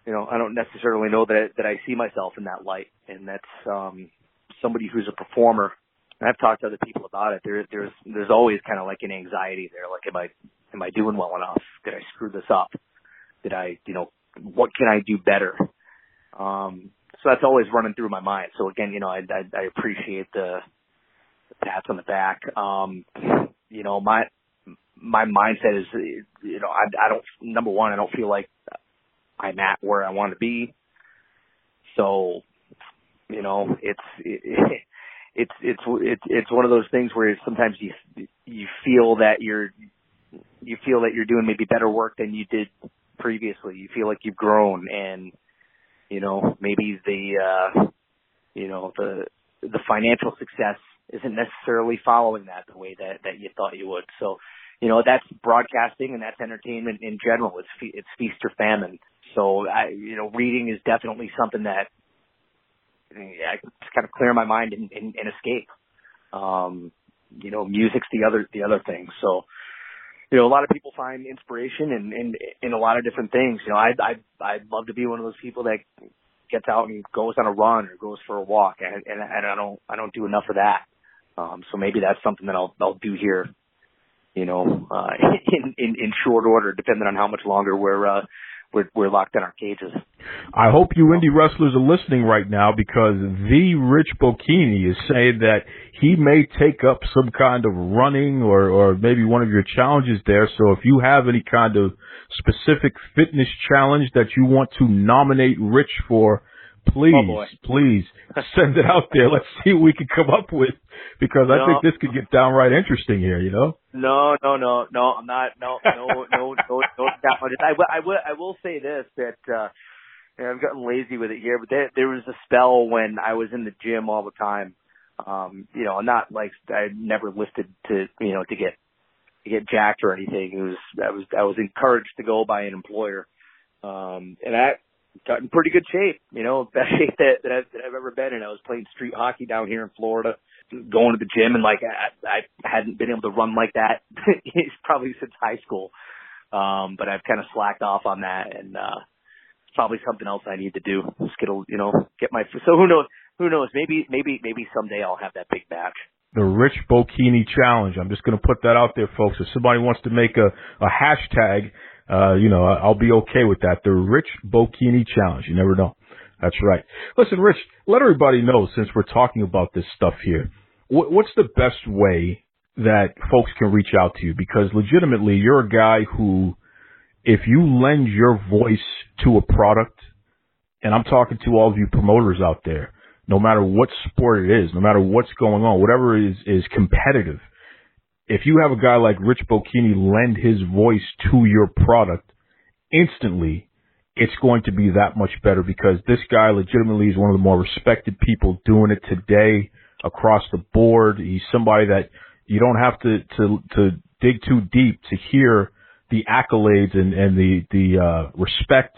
you know, I don't necessarily know that that I see myself in that light, and that's um, somebody who's a performer and I've talked to other people about it. There, there's, there's always kind of like an anxiety there. Like, am I, am I doing well enough? Did I screw this up? Did I, you know, what can I do better? Um, so that's always running through my mind. So again, you know, I, I, I appreciate the, the pats on the back. Um, you know, my, my mindset is, you know, I, I don't, number one, I don't feel like I'm at where I want to be. So, you know, it's, it, it's it's it's it's one of those things where sometimes you you feel that you're you feel that you're doing maybe better work than you did previously. You feel like you've grown and you know maybe the uh you know the the financial success isn't necessarily following that the way that that you thought you would. So, you know, that's broadcasting and that's entertainment in general. It's fe- it's feast or famine. So, I you know, reading is definitely something that I just kind of clear my mind and, and, and escape. Um, you know, music's the other the other thing. So, you know, a lot of people find inspiration in in, in a lot of different things. You know, I I I'd love to be one of those people that gets out and goes on a run or goes for a walk, and and, and I don't I don't do enough of that. Um, so maybe that's something that I'll I'll do here, you know, uh, in, in in short order, depending on how much longer we're uh, we're, we're locked in our cages. I hope you indie wrestlers are listening right now because the Rich Bocchini is saying that he may take up some kind of running or, or maybe one of your challenges there. So if you have any kind of specific fitness challenge that you want to nominate Rich for, please, oh please send it out there. Let's see what we can come up with because I think this could get downright interesting here, you know? No, no, no, no, I'm not, no, no, no, no, no, that much. I, will, I will, I will say this, that, uh, I've gotten lazy with it here, but there, there was a spell when I was in the gym all the time. Um, you know, not like I never lifted to, you know, to get, to get jacked or anything. It was, I was, I was encouraged to go by an employer. Um, and that got in pretty good shape, you know, best shape that, that I've, that I've ever been in. I was playing street hockey down here in Florida going to the gym and like I, I hadn't been able to run like that probably since high school. Um, but I've kind of slacked off on that and, uh, it's probably something else I need to do. Just get a, you know, get my, so who knows, who knows, maybe, maybe, maybe someday I'll have that big match. The Rich Bocchini Challenge. I'm just going to put that out there, folks. If somebody wants to make a, a hashtag, uh, you know, I'll be okay with that. The Rich Bocchini Challenge. You never know. That's right. Listen, Rich, let everybody know since we're talking about this stuff here what's the best way that folks can reach out to you? Because legitimately, you're a guy who, if you lend your voice to a product, and I'm talking to all of you promoters out there, no matter what sport it is, no matter what's going on, whatever is, is competitive, if you have a guy like Rich Bocchini lend his voice to your product, instantly it's going to be that much better because this guy legitimately is one of the more respected people doing it today across the board. He's somebody that you don't have to to to dig too deep to hear the accolades and and the the uh, respect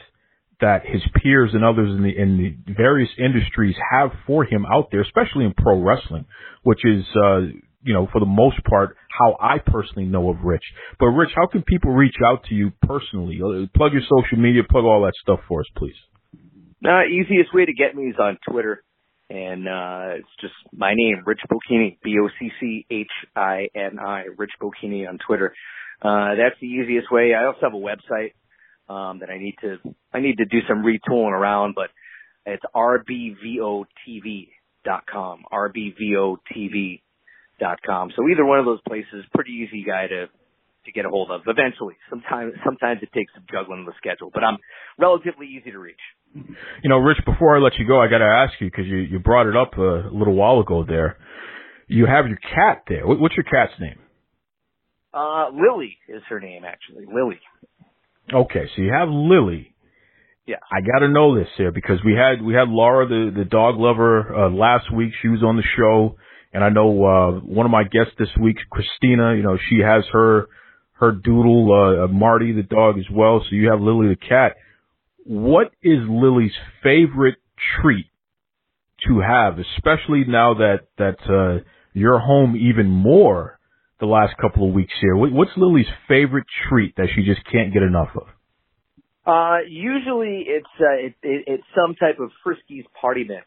that his peers and others in the in the various industries have for him out there, especially in pro wrestling, which is uh, you know for the most part how I personally know of Rich. But Rich, how can people reach out to you personally? Uh, plug your social media, plug all that stuff for us, please. Uh, easiest way to get me is on Twitter and uh, it's just my name, Rich Bocchini, B O C C H I N I, Rich Bocchini on Twitter. Uh, that's the easiest way. I also have a website um, that I need to I need to do some retooling around, but it's rbvotv.com, rbvotv.com. So either one of those places, pretty easy guy to to get a hold of eventually. Sometimes sometimes it takes some juggling the schedule, but I'm relatively easy to reach. You know, Rich, before I let you go, I got to ask you because you you brought it up a little while ago. There, you have your cat there. What's your cat's name? Uh, Lily is her name actually. Lily. Okay, so you have Lily. Yeah. I got to know this here because we had we had Laura, the the dog lover, uh, last week. She was on the show, and I know uh, one of my guests this week, Christina. You know, she has her her doodle, uh, Marty the dog as well. So you have Lily the cat what is Lily's favorite treat to have, especially now that that uh, you're home even more the last couple of weeks here? What's Lily's favorite treat that she just can't get enough of? Uh, usually it's uh, it, it, it's some type of Friskies party mix.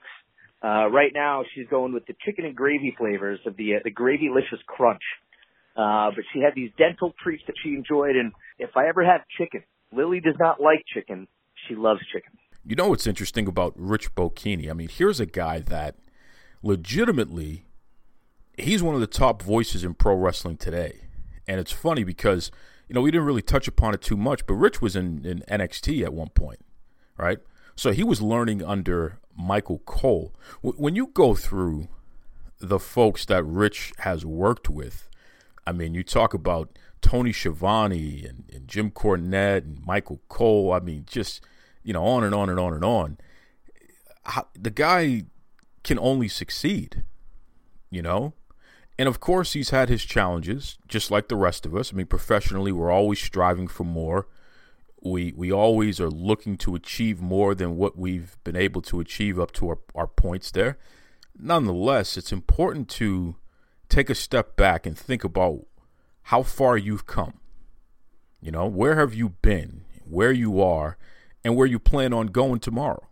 Uh, right now she's going with the chicken and gravy flavors of the uh, the Gravylicious Crunch. Uh, but she had these dental treats that she enjoyed, and if I ever have chicken, Lily does not like chicken, she loves chicken. You know what's interesting about Rich Bocchini? I mean, here's a guy that legitimately he's one of the top voices in pro wrestling today. And it's funny because, you know, we didn't really touch upon it too much, but Rich was in, in NXT at one point, right? So he was learning under Michael Cole. When you go through the folks that Rich has worked with, I mean, you talk about Tony Schiavone and, and Jim Cornette and Michael Cole. I mean, just you know, on and on and on and on. How, the guy can only succeed, you know? And of course, he's had his challenges, just like the rest of us. I mean, professionally, we're always striving for more. We we always are looking to achieve more than what we've been able to achieve up to our, our points there. Nonetheless, it's important to take a step back and think about how far you've come. You know, where have you been, where you are, and where you plan on going tomorrow.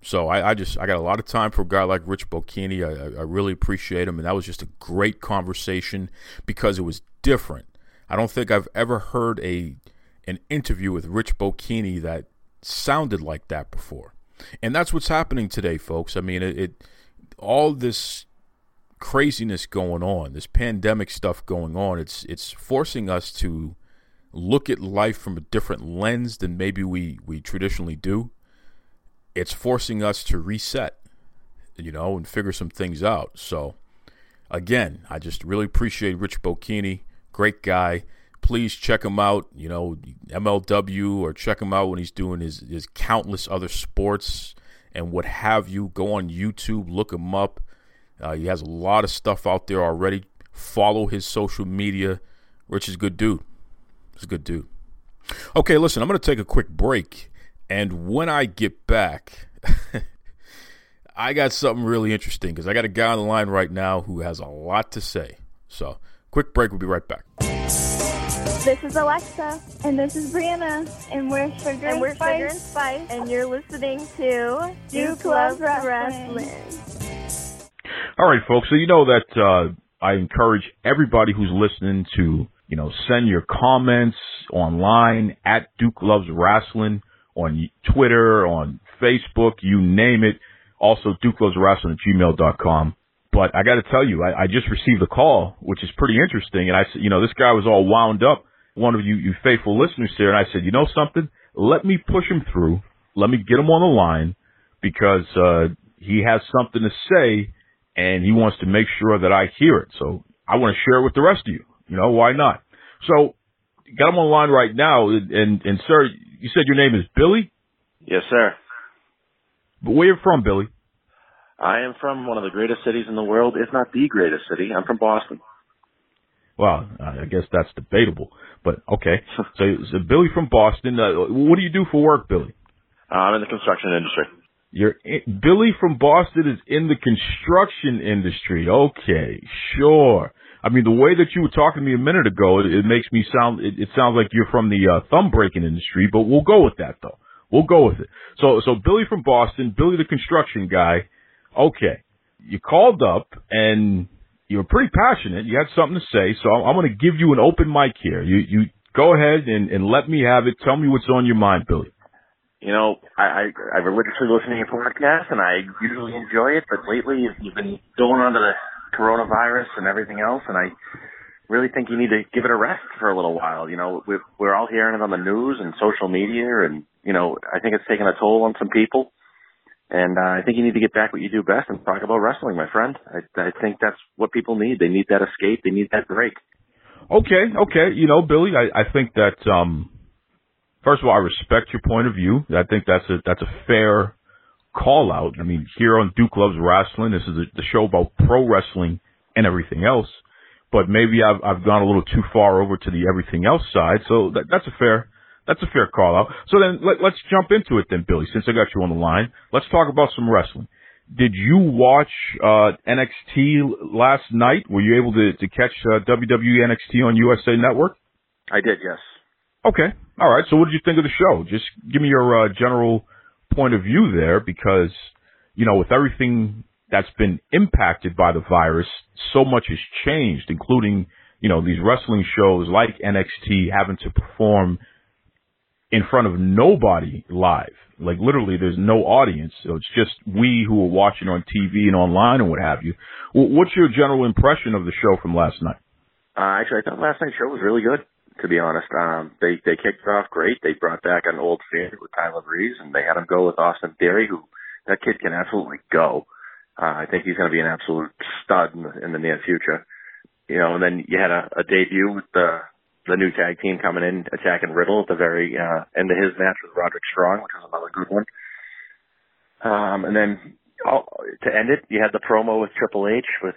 So I, I, just I got a lot of time for a guy like Rich Bocchini. I, I, really appreciate him, and that was just a great conversation because it was different. I don't think I've ever heard a an interview with Rich Bocchini that sounded like that before, and that's what's happening today, folks. I mean, it, it all this craziness going on, this pandemic stuff going on. It's it's forcing us to look at life from a different lens than maybe we we traditionally do it's forcing us to reset, you know, and figure some things out. So, again, I just really appreciate Rich Bocchini, great guy. Please check him out, you know, MLW, or check him out when he's doing his, his countless other sports and what have you. Go on YouTube, look him up. Uh, he has a lot of stuff out there already. Follow his social media. Rich is a good dude. He's a good dude. Okay, listen, I'm going to take a quick break. And when I get back, I got something really interesting because I got a guy on the line right now who has a lot to say. So, quick break. We'll be right back. This is Alexa. And this is Brianna. And we're Sugar, and, we're Spice. Sugar and Spice. And you're listening to Duke Loves Wrestling. Wrestling. All right, folks. So, you know that uh, I encourage everybody who's listening to, you know, send your comments online at Duke Loves Wrestling on Twitter, on Facebook, you name it. Also, Duke Loves Wrestling at gmail.com. But I got to tell you, I, I just received a call, which is pretty interesting. And I said, you know, this guy was all wound up. One of you, you faithful listeners here. And I said, you know something? Let me push him through. Let me get him on the line because, uh, he has something to say and he wants to make sure that I hear it. So I want to share it with the rest of you. You know, why not? So got him on the line right now. And, and sir, you said your name is Billy? Yes, sir. But where you from, Billy? I am from one of the greatest cities in the world, if not the greatest city. I'm from Boston. Well, I guess that's debatable, but okay. so, so Billy from Boston. Uh, what do you do for work, Billy? I'm in the construction industry. You're in, Billy from Boston is in the construction industry. Okay, sure. I mean, the way that you were talking to me a minute ago, it, it makes me sound, it, it, sounds like you're from the uh, thumb breaking industry, but we'll go with that though. We'll go with it. So, so Billy from Boston, Billy the construction guy. Okay. You called up and you were pretty passionate. You had something to say. So I'm, going to give you an open mic here. You, you go ahead and, and let me have it. Tell me what's on your mind, Billy. You know, I, I, I religiously listen to your podcast and I usually enjoy it, but lately you've been going to the coronavirus and everything else, and I really think you need to give it a rest for a little while. You know, we're, we're all hearing it on the news and social media, and you know, I think it's taking a toll on some people. And uh, I think you need to get back what you do best and talk about wrestling, my friend. I, I think that's what people need. They need that escape. They need that break. Okay, okay. You know, Billy, I, I think that um, first of all, I respect your point of view. I think that's a that's a fair call out. I mean, here on Duke Loves Wrestling, this is a, the show about pro wrestling and everything else. But maybe I've I've gone a little too far over to the everything else side. So that, that's a fair that's a fair call out. So then let, let's jump into it then, Billy. Since I got you on the line, let's talk about some wrestling. Did you watch uh, NXT last night? Were you able to, to catch uh, WWE NXT on USA Network? I did, yes. Okay, all right. So what did you think of the show? Just give me your uh, general point of view there because, you know, with everything that's been impacted by the virus, so much has changed, including, you know, these wrestling shows like NXT having to perform in front of nobody live. Like literally there's no audience. So it's just we who are watching on TV and online and what have you. What's your general impression of the show from last night? Uh, actually, I thought last night's show was really good to be honest. Um, they they kicked off great. They brought back an old favorite with Tyler Breeze, and they had him go with Austin Theory, who that kid can absolutely go. Uh, I think he's going to be an absolute stud in the, in the near future. You know, and then you had a, a debut with the the new tag team coming in attacking Riddle at the very uh, end of his match with Roderick Strong, which was another good one. Um, and then oh, to end it, you had the promo with Triple H with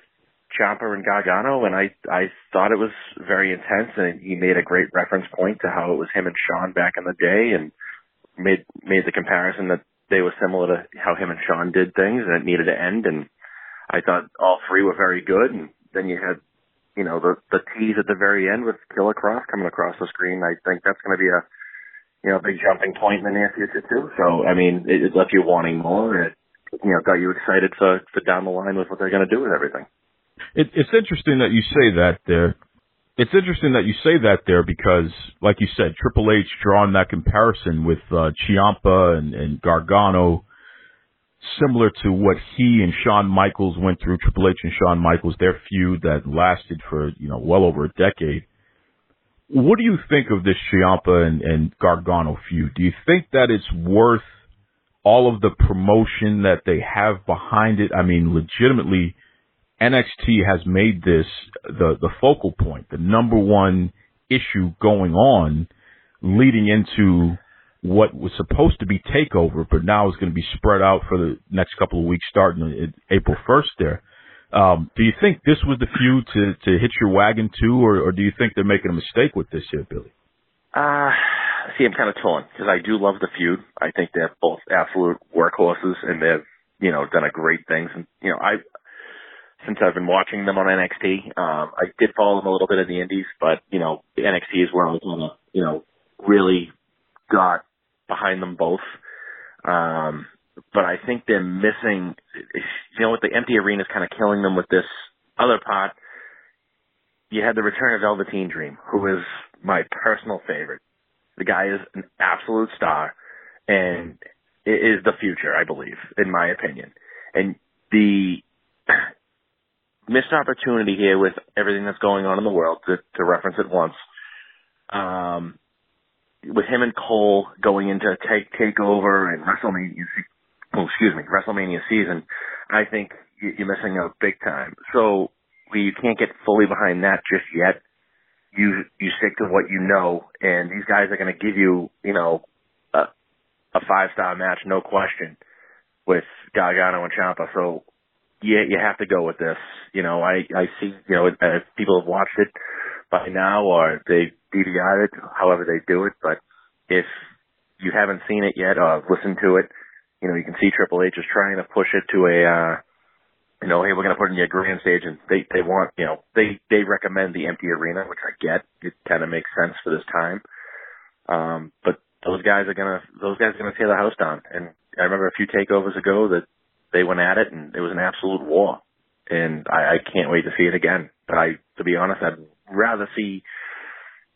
Ciampa and Gargano, and I I thought it was very intense, and he made a great reference point to how it was him and Shawn back in the day, and made made the comparison that they were similar to how him and Shawn did things, and it needed to end. And I thought all three were very good, and then you had you know the the tease at the very end with Killer Kross coming across the screen. I think that's going to be a you know, big jumping point in the future too. So, I mean, it, it left you wanting more. It, you know, got you excited for, for down the line with what they're going to do with everything. It, it's interesting that you say that there. It's interesting that you say that there because, like you said, Triple H drawing that comparison with uh, Ciampa and, and Gargano, similar to what he and Shawn Michaels went through. Triple H and Shawn Michaels, their feud that lasted for you know well over a decade. What do you think of this Ciampa and, and Gargano feud? Do you think that it's worth all of the promotion that they have behind it? I mean, legitimately, NXT has made this the the focal point, the number one issue going on, leading into what was supposed to be takeover, but now is going to be spread out for the next couple of weeks, starting April first. There, um, do you think this was the feud to to hit your wagon to, or, or do you think they're making a mistake with this here, Billy? Uh, see, I'm kind of torn because I do love the feud. I think they're both absolute workhorses, and they've you know done a great things. And you know, I since I've been watching them on NXT. Um, I did follow them a little bit in the Indies, but you know, NXT is where I kind of you know really got behind them both. Um, but I think they're missing. You know with The empty arena is kind of killing them with this other pot. You had the return of Velveteen Dream, who is my personal favorite. The guy is an absolute star, and is the future, I believe, in my opinion. And the missed opportunity here with everything that's going on in the world to, to reference it once. Um, with him and Cole going into take takeover and WrestleMania, oh, excuse me, WrestleMania season, I think you're missing out big time. So you can't get fully behind that just yet. You you stick to what you know, and these guys are going to give you, you know, a, a five star match, no question, with Gargano and Ciampa. So yeah, you have to go with this. You know, I I see you know people have watched it by now or they It, however they do it. But if you haven't seen it yet or listened to it, you know you can see Triple H is trying to push it to a. uh you know, hey, we're gonna put it in your grand stage, and they they want, you know, they they recommend the empty arena, which I get. It kind of makes sense for this time. Um, but those guys are gonna those guys are gonna tear the house down. And I remember a few takeovers ago that they went at it and it was an absolute war. And I, I can't wait to see it again. But I, to be honest, I'd rather see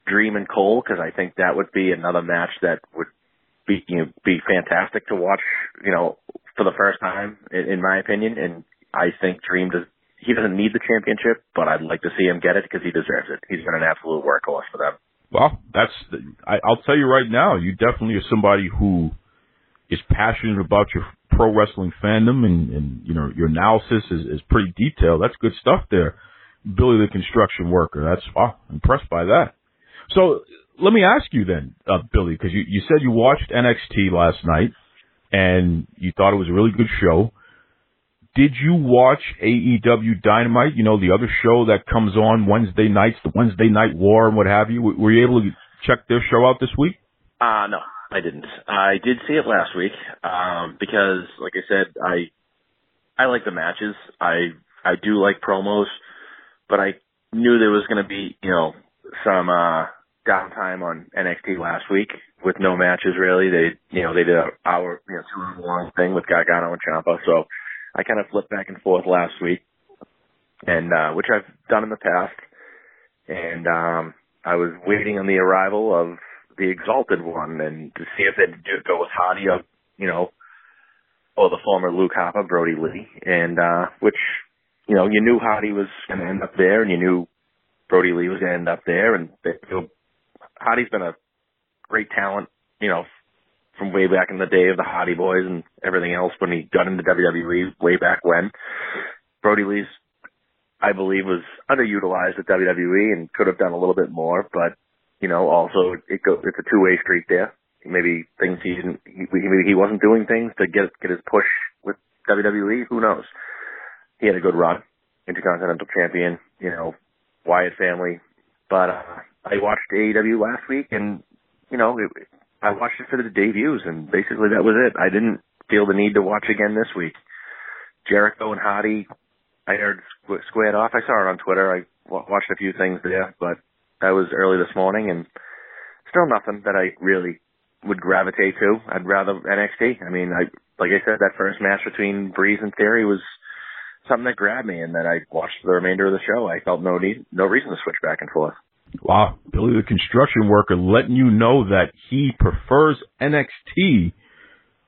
Dream and Cole because I think that would be another match that would be you know, be fantastic to watch. You know, for the first time, in, in my opinion. And I think Dream does. He doesn't need the championship, but I'd like to see him get it because he deserves it. He's been an absolute workhorse for them. Well, that's. I, I'll tell you right now. You definitely are somebody who is passionate about your pro wrestling fandom and, and you know your analysis is, is pretty detailed. That's good stuff there, Billy the construction worker. That's ah, wow, impressed by that. So let me ask you then, uh, Billy, because you, you said you watched NXT last night and you thought it was a really good show. Did you watch AEW Dynamite? You know the other show that comes on Wednesday nights, the Wednesday Night War and what have you. Were you able to check their show out this week? Uh no, I didn't. I did see it last week um, because, like I said, I I like the matches. I I do like promos, but I knew there was going to be you know some uh, downtime on NXT last week with no matches really. They you know they did a hour you know two hour long thing with Gargano and Ciampa, so I kind of flipped back and forth last week, and uh, which I've done in the past, and um, I was waiting on the arrival of the exalted one and to see if they'd do, go with Hardy or, you know, or the former Luke Harper, Brodie Lee, and, uh, which, you know, you knew Hardy was going to end up there and you knew Brodie Lee was going to end up there and they, know, Hardy's been a great talent, you know, from way back in the day of the Hardy Boys and everything else when he got into WWE way back when. Brodie Lee's, I believe, was underutilized at WWE and could have done a little bit more, but you know, also it go it's a two way street there. Maybe things he didn't, he, maybe he wasn't doing things to get get his push with WWE. Who knows? He had a good run, Intercontinental Champion, you know, Wyatt family. But uh, I watched AEW last week, and you know, it, I watched it for the debuts, and basically that was it. I didn't feel the need to watch again this week. Jericho and Hardy, I heard squared off. I saw it on Twitter. I watched a few things there, but that was early this morning, and still nothing that I really would gravitate to. I'd rather NXT. I mean, I like I said, that first match between Breeze and Theory was something that grabbed me, and then I watched the remainder of the show. I felt no need, no reason to switch back and forth. Wow, Billy the construction worker letting you know that he prefers NXT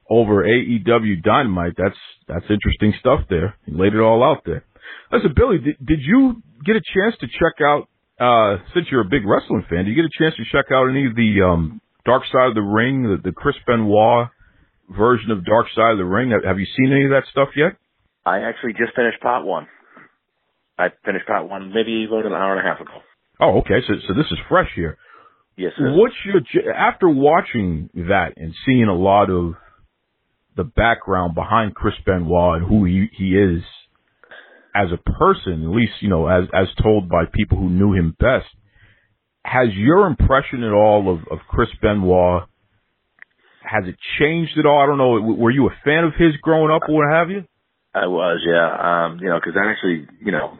over AEW Dynamite. That's that's interesting stuff there. He laid it all out there. Listen, Billy, did, did you get a chance to check out? Uh, since you're a big wrestling fan, did you get a chance to check out any of the um, Dark Side of the Ring, the, the Chris Benoit version of Dark Side of the Ring? Have you seen any of that stuff yet? I actually just finished part one. I finished part one maybe about an hour and a half ago. Oh, okay. So, so this is fresh here. Yes. Sir. What's your after watching that and seeing a lot of the background behind Chris Benoit and who he, he is as a person, at least you know as as told by people who knew him best. Has your impression at all of, of Chris Benoit has it changed at all? I don't know. Were you a fan of his growing up, or what have you? I was, yeah. Um, you know, because I actually, you know,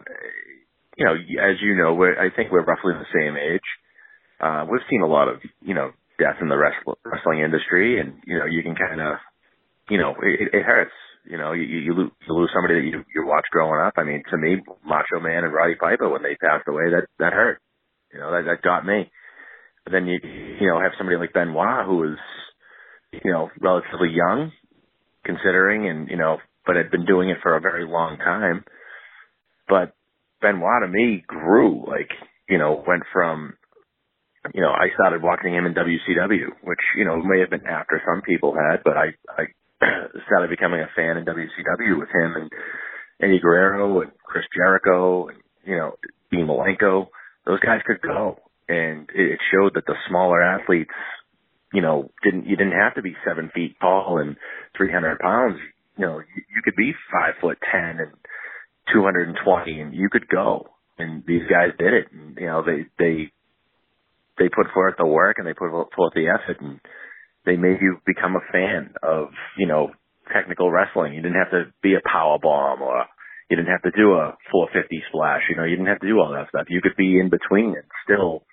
you know, as you know, we're, I think we're roughly the same age. Uh, we've seen a lot of, you know, death in the wrestling industry, and you know, you can kind of, you know, it, it hurts. You know, you, you, lose, you lose somebody that you you watch growing up. I mean, to me, Macho Man and Roddy Piper when they passed away, that that hurt. You know, that that got me. But then you you know have somebody like Benoit who was, you know, relatively young, considering, and you know, but had been doing it for a very long time. But Benoit to me grew like, you know, went from, you know, I started watching him in WCW, which, you know, may have been after some people had, but I, I started becoming a fan in WCW with him and Eddie Guerrero and Chris Jericho and, you know, Dean Malenko. Those guys could go. And it showed that the smaller athletes, you know, didn't, you didn't have to be seven feet tall and 300 pounds. You know, you, could be five foot ten and 220 and you could go. And these guys did it. And, you know, they, they, they put forth the work and they put forth the effort and they made you become a fan of, you know, technical wrestling. You didn't have to be a power bomb or you didn't have to do a 450 splash. You know, you didn't have to do all that stuff. You could be in between and still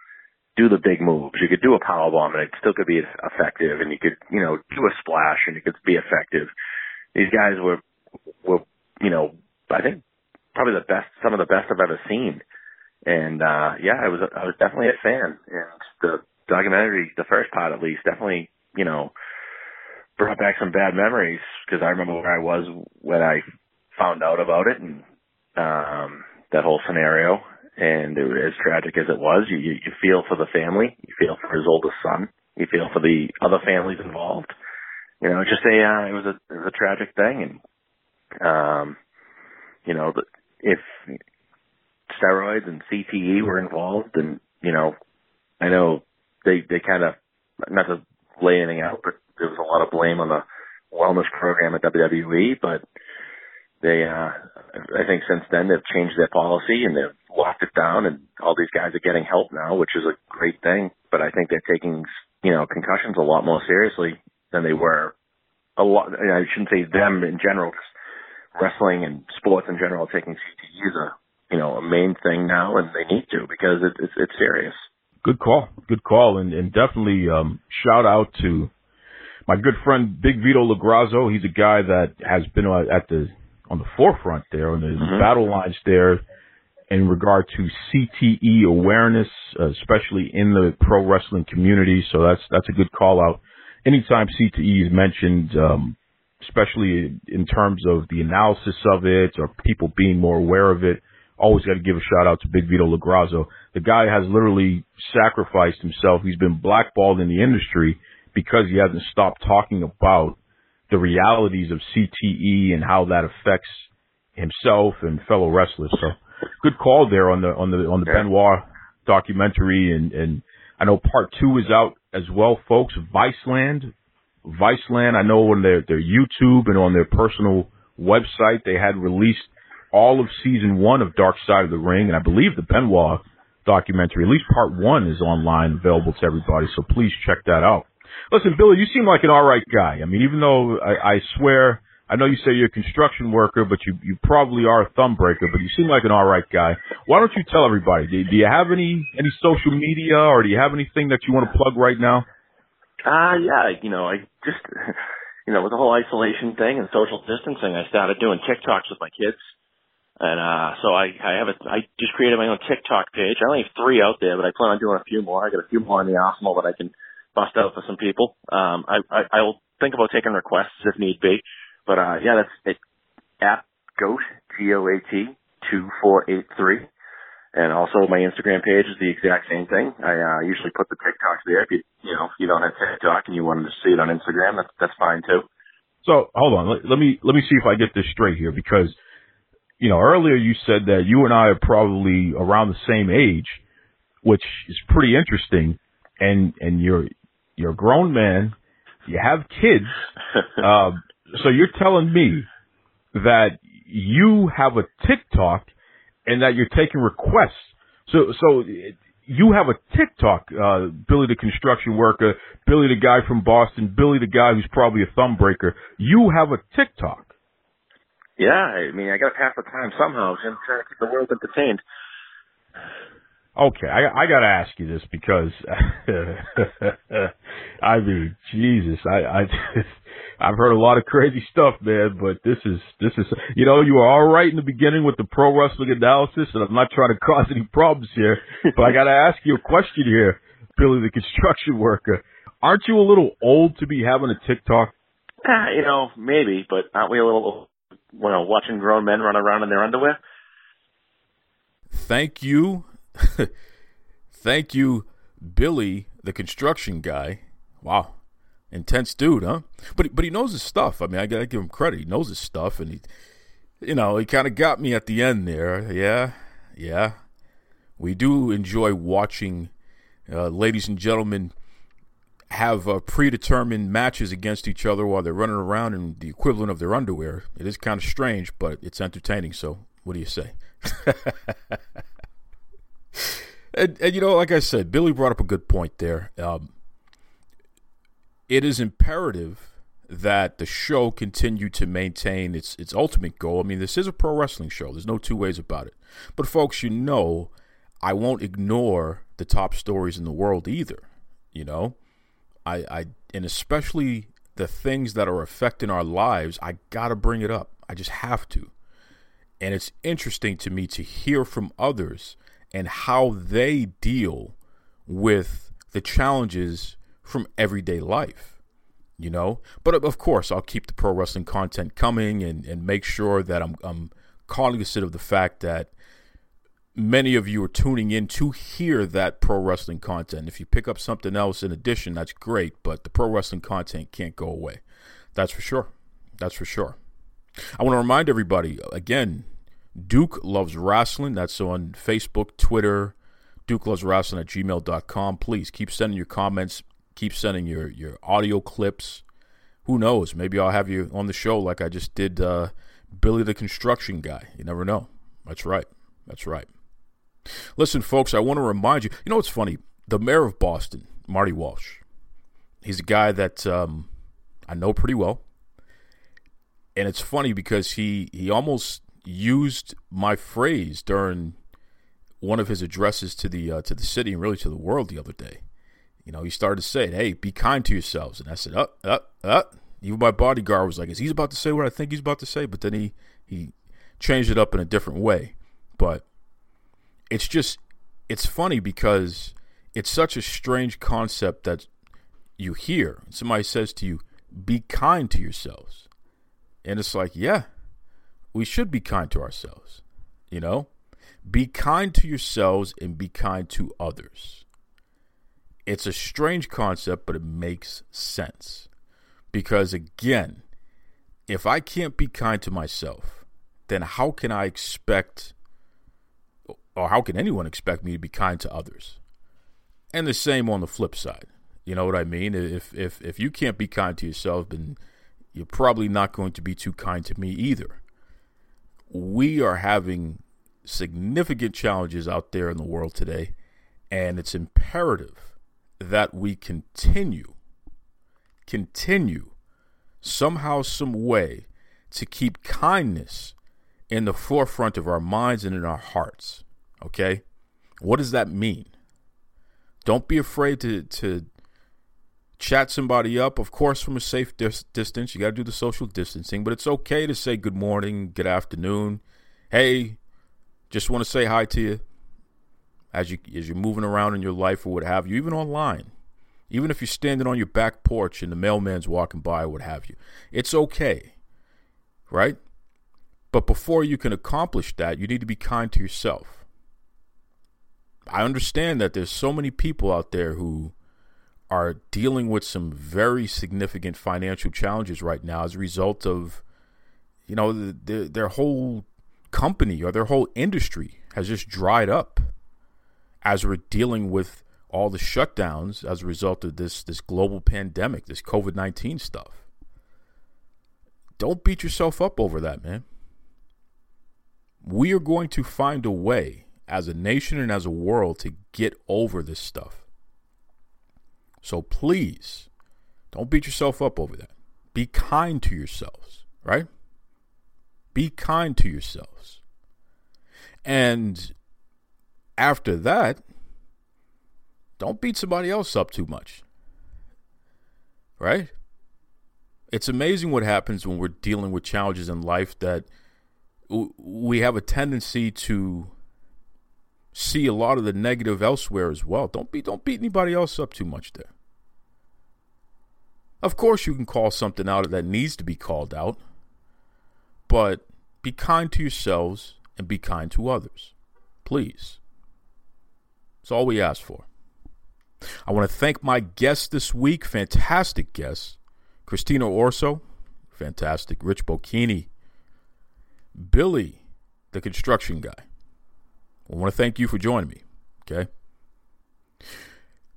do the big moves. You could do a power bomb and it still could be effective and you could, you know, do a splash and it could be effective. These guys were, were, you know, I think probably the best, some of the best I've ever seen. And uh yeah, I was I was definitely a fan. And the documentary, the first part at least, definitely you know brought back some bad memories because I remember where I was when I found out about it and um that whole scenario. And it, as tragic as it was, you, you you feel for the family, you feel for his oldest son, you feel for the other families involved. You know, just a uh, it was a it was a tragic thing, and um, you know, if steroids and CTE were involved, and you know, I know they they kind of not to lay anything out, but there was a lot of blame on the wellness program at WWE, but they uh I think since then they've changed their policy and they've locked it down and all these guys are getting help now, which is a great thing. But I think they're taking you know concussions a lot more seriously than they were a lot. I shouldn't say them in general, wrestling and sports in general taking CTE is a you know a main thing now, and they need to because it, it's it's serious. Good call, good call, and and definitely um, shout out to my good friend Big Vito LoGrasso. He's a guy that has been at the on the forefront there on the mm-hmm. battle lines there in regard to CTE awareness, uh, especially in the pro wrestling community. So that's that's a good call out. Anytime CTE is mentioned, um, especially in terms of the analysis of it or people being more aware of it. Always got to give a shout out to Big Vito LoGrasso. The guy has literally sacrificed himself. He's been blackballed in the industry because he hasn't stopped talking about the realities of CTE and how that affects himself and fellow wrestlers. So good call there on the on the on the Benoit documentary and and I know part two is out as well, folks. Viceland Viceland, I know on their, their YouTube and on their personal website, they had released all of season one of Dark Side of the Ring, and I believe the Benoit documentary, at least part one, is online available to everybody. So please check that out. Listen, Billy, you seem like an all right guy. I mean, even though I, I swear, I know you say you're a construction worker, but you you probably are a thumb breaker. But you seem like an all right guy. Why don't you tell everybody? Do, do you have any any social media, or do you have anything that you want to plug right now? Uh, yeah, you know, I just, you know, with the whole isolation thing and social distancing, I started doing TikToks with my kids. And, uh, so I, I have a, I just created my own TikTok page. I only have three out there, but I plan on doing a few more. I got a few more in the arsenal that I can bust out for some people. Um, I, I, I will think about taking requests if need be. But, uh, yeah, that's it. At GOAT, G-O-A-T, 2483. And also my Instagram page is the exact same thing. I uh, usually put the TikToks there. If you you know if you don't have TikTok and you wanted to see it on Instagram, that's that's fine too. So hold on, let, let me let me see if I get this straight here because you know earlier you said that you and I are probably around the same age, which is pretty interesting. And and you're you're a grown man, you have kids, uh, so you're telling me that you have a TikTok and that you're taking requests. So, so you have a TikTok, uh, Billy the construction worker, Billy the guy from Boston, Billy the guy who's probably a thumb breaker. You have a TikTok. Yeah, I mean, I got to pass the time somehow. I'm trying to keep the world entertained. Okay, I, I got to ask you this because, I mean, Jesus, I, I, I've heard a lot of crazy stuff, man, but this is, this is, you know, you were all right in the beginning with the pro wrestling analysis, and I'm not trying to cause any problems here, but I got to ask you a question here, Billy the construction worker. Aren't you a little old to be having a TikTok? Uh, you know, maybe, but aren't we a little, you know, watching grown men run around in their underwear? Thank you Thank you, Billy, the construction guy. Wow, intense dude, huh? But but he knows his stuff. I mean, I gotta give him credit. He knows his stuff, and he, you know, he kind of got me at the end there. Yeah, yeah. We do enjoy watching, uh, ladies and gentlemen, have uh, predetermined matches against each other while they're running around in the equivalent of their underwear. It is kind of strange, but it's entertaining. So, what do you say? and, and, you know, like I said, Billy brought up a good point there. Um, it is imperative that the show continue to maintain its its ultimate goal. I mean, this is a pro wrestling show. There's no two ways about it. But folks, you know, I won't ignore the top stories in the world either. You know, I I and especially the things that are affecting our lives. I gotta bring it up. I just have to. And it's interesting to me to hear from others and how they deal with the challenges from everyday life, you know? But of course, I'll keep the pro wrestling content coming and, and make sure that I'm, I'm cognizant of the fact that many of you are tuning in to hear that pro wrestling content. If you pick up something else in addition, that's great, but the pro wrestling content can't go away. That's for sure. That's for sure. I want to remind everybody again, Duke Loves Wrestling. That's on Facebook, Twitter, Duke Loves Wrestling at gmail.com. Please keep sending your comments, keep sending your, your audio clips. Who knows? Maybe I'll have you on the show like I just did uh, Billy the Construction Guy. You never know. That's right. That's right. Listen, folks, I want to remind you you know what's funny? The mayor of Boston, Marty Walsh, he's a guy that um, I know pretty well. And it's funny because he, he almost used my phrase during one of his addresses to the uh, to the city and really to the world the other day. You know, he started to say, "Hey, be kind to yourselves," and I said, "Up, up, up." Even my bodyguard was like, "Is he about to say what I think he's about to say?" But then he he changed it up in a different way. But it's just it's funny because it's such a strange concept that you hear. Somebody says to you, "Be kind to yourselves," and it's like, yeah, we should be kind to ourselves. You know, be kind to yourselves and be kind to others. It's a strange concept, but it makes sense. Because again, if I can't be kind to myself, then how can I expect, or how can anyone expect me to be kind to others? And the same on the flip side. You know what I mean? If if if you can't be kind to yourself, then you're probably not going to be too kind to me either we are having significant challenges out there in the world today, and it's imperative that we continue, continue somehow, some way to keep kindness in the forefront of our minds and in our hearts. Okay? What does that mean? Don't be afraid to, to chat somebody up, of course, from a safe dis- distance. You got to do the social distancing, but it's okay to say good morning, good afternoon. Hey, just want to say hi to you as you as you're moving around in your life or what have you, even online. Even if you're standing on your back porch and the mailman's walking by or what have you. It's okay. Right? But before you can accomplish that, you need to be kind to yourself. I understand that there's so many people out there who are dealing with some very significant financial challenges right now as a result of, you know, the, the, their whole company or their whole industry has just dried up as we're dealing with all the shutdowns as a result of this this global pandemic, this COVID nineteen stuff. Don't beat yourself up over that, man. We are going to find a way as a nation and as a world to get over this stuff. So please don't beat yourself up over that. Be kind to yourselves, right? Be kind to yourselves. And after that, don't beat somebody else up too much. Right? It's amazing what happens when we're dealing with challenges in life that we have a tendency to see a lot of the negative elsewhere as well. Don't beat don't beat anybody else up too much there. Of course, you can call something out that needs to be called out, but be kind to yourselves and be kind to others. Please. That's all we ask for. I want to thank my guests this week. Fantastic guests. Christina Orso, fantastic. Rich Bocchini. Billy, the construction guy. I want to thank you for joining me. Okay.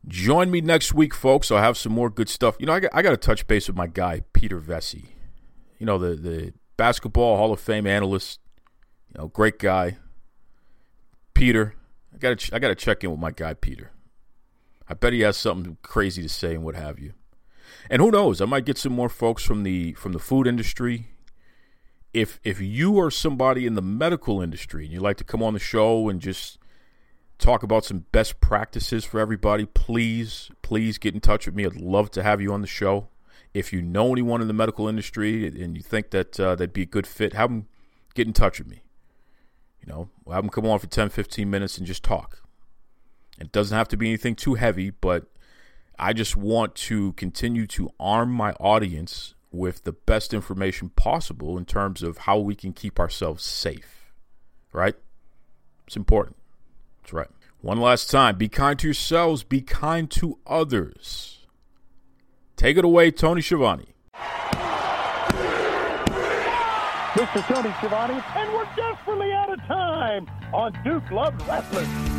Join me next week, folks. I'll have some more good stuff. You know, I got, I got to touch base with my guy, Peter Vecsey. You know, the, the basketball Hall of Fame analyst. You know, great guy. Peter. I got to I got to check in with my guy, Peter. I bet he has something crazy to say and what have you. And who knows? I might get some more folks from the from the food industry. If if you are somebody in the medical industry and you like to come on the show and just talk about some best practices for everybody, please, please get in touch with me. I'd love to have you on the show. If you know anyone in the medical industry and you think that uh, they'd be a good fit, have them get in touch with me. You know, have them come on for 10, 15 minutes and just talk. It doesn't have to be anything too heavy, but I just want to continue to arm my audience with the best information possible in terms of how we can keep ourselves safe. Right? It's important. That's right. One last time be kind to yourselves, be kind to others. Take it away, Tony Schiavone. This is Tony Schiavone, and we're desperately out of time on Duke Loves Wrestling.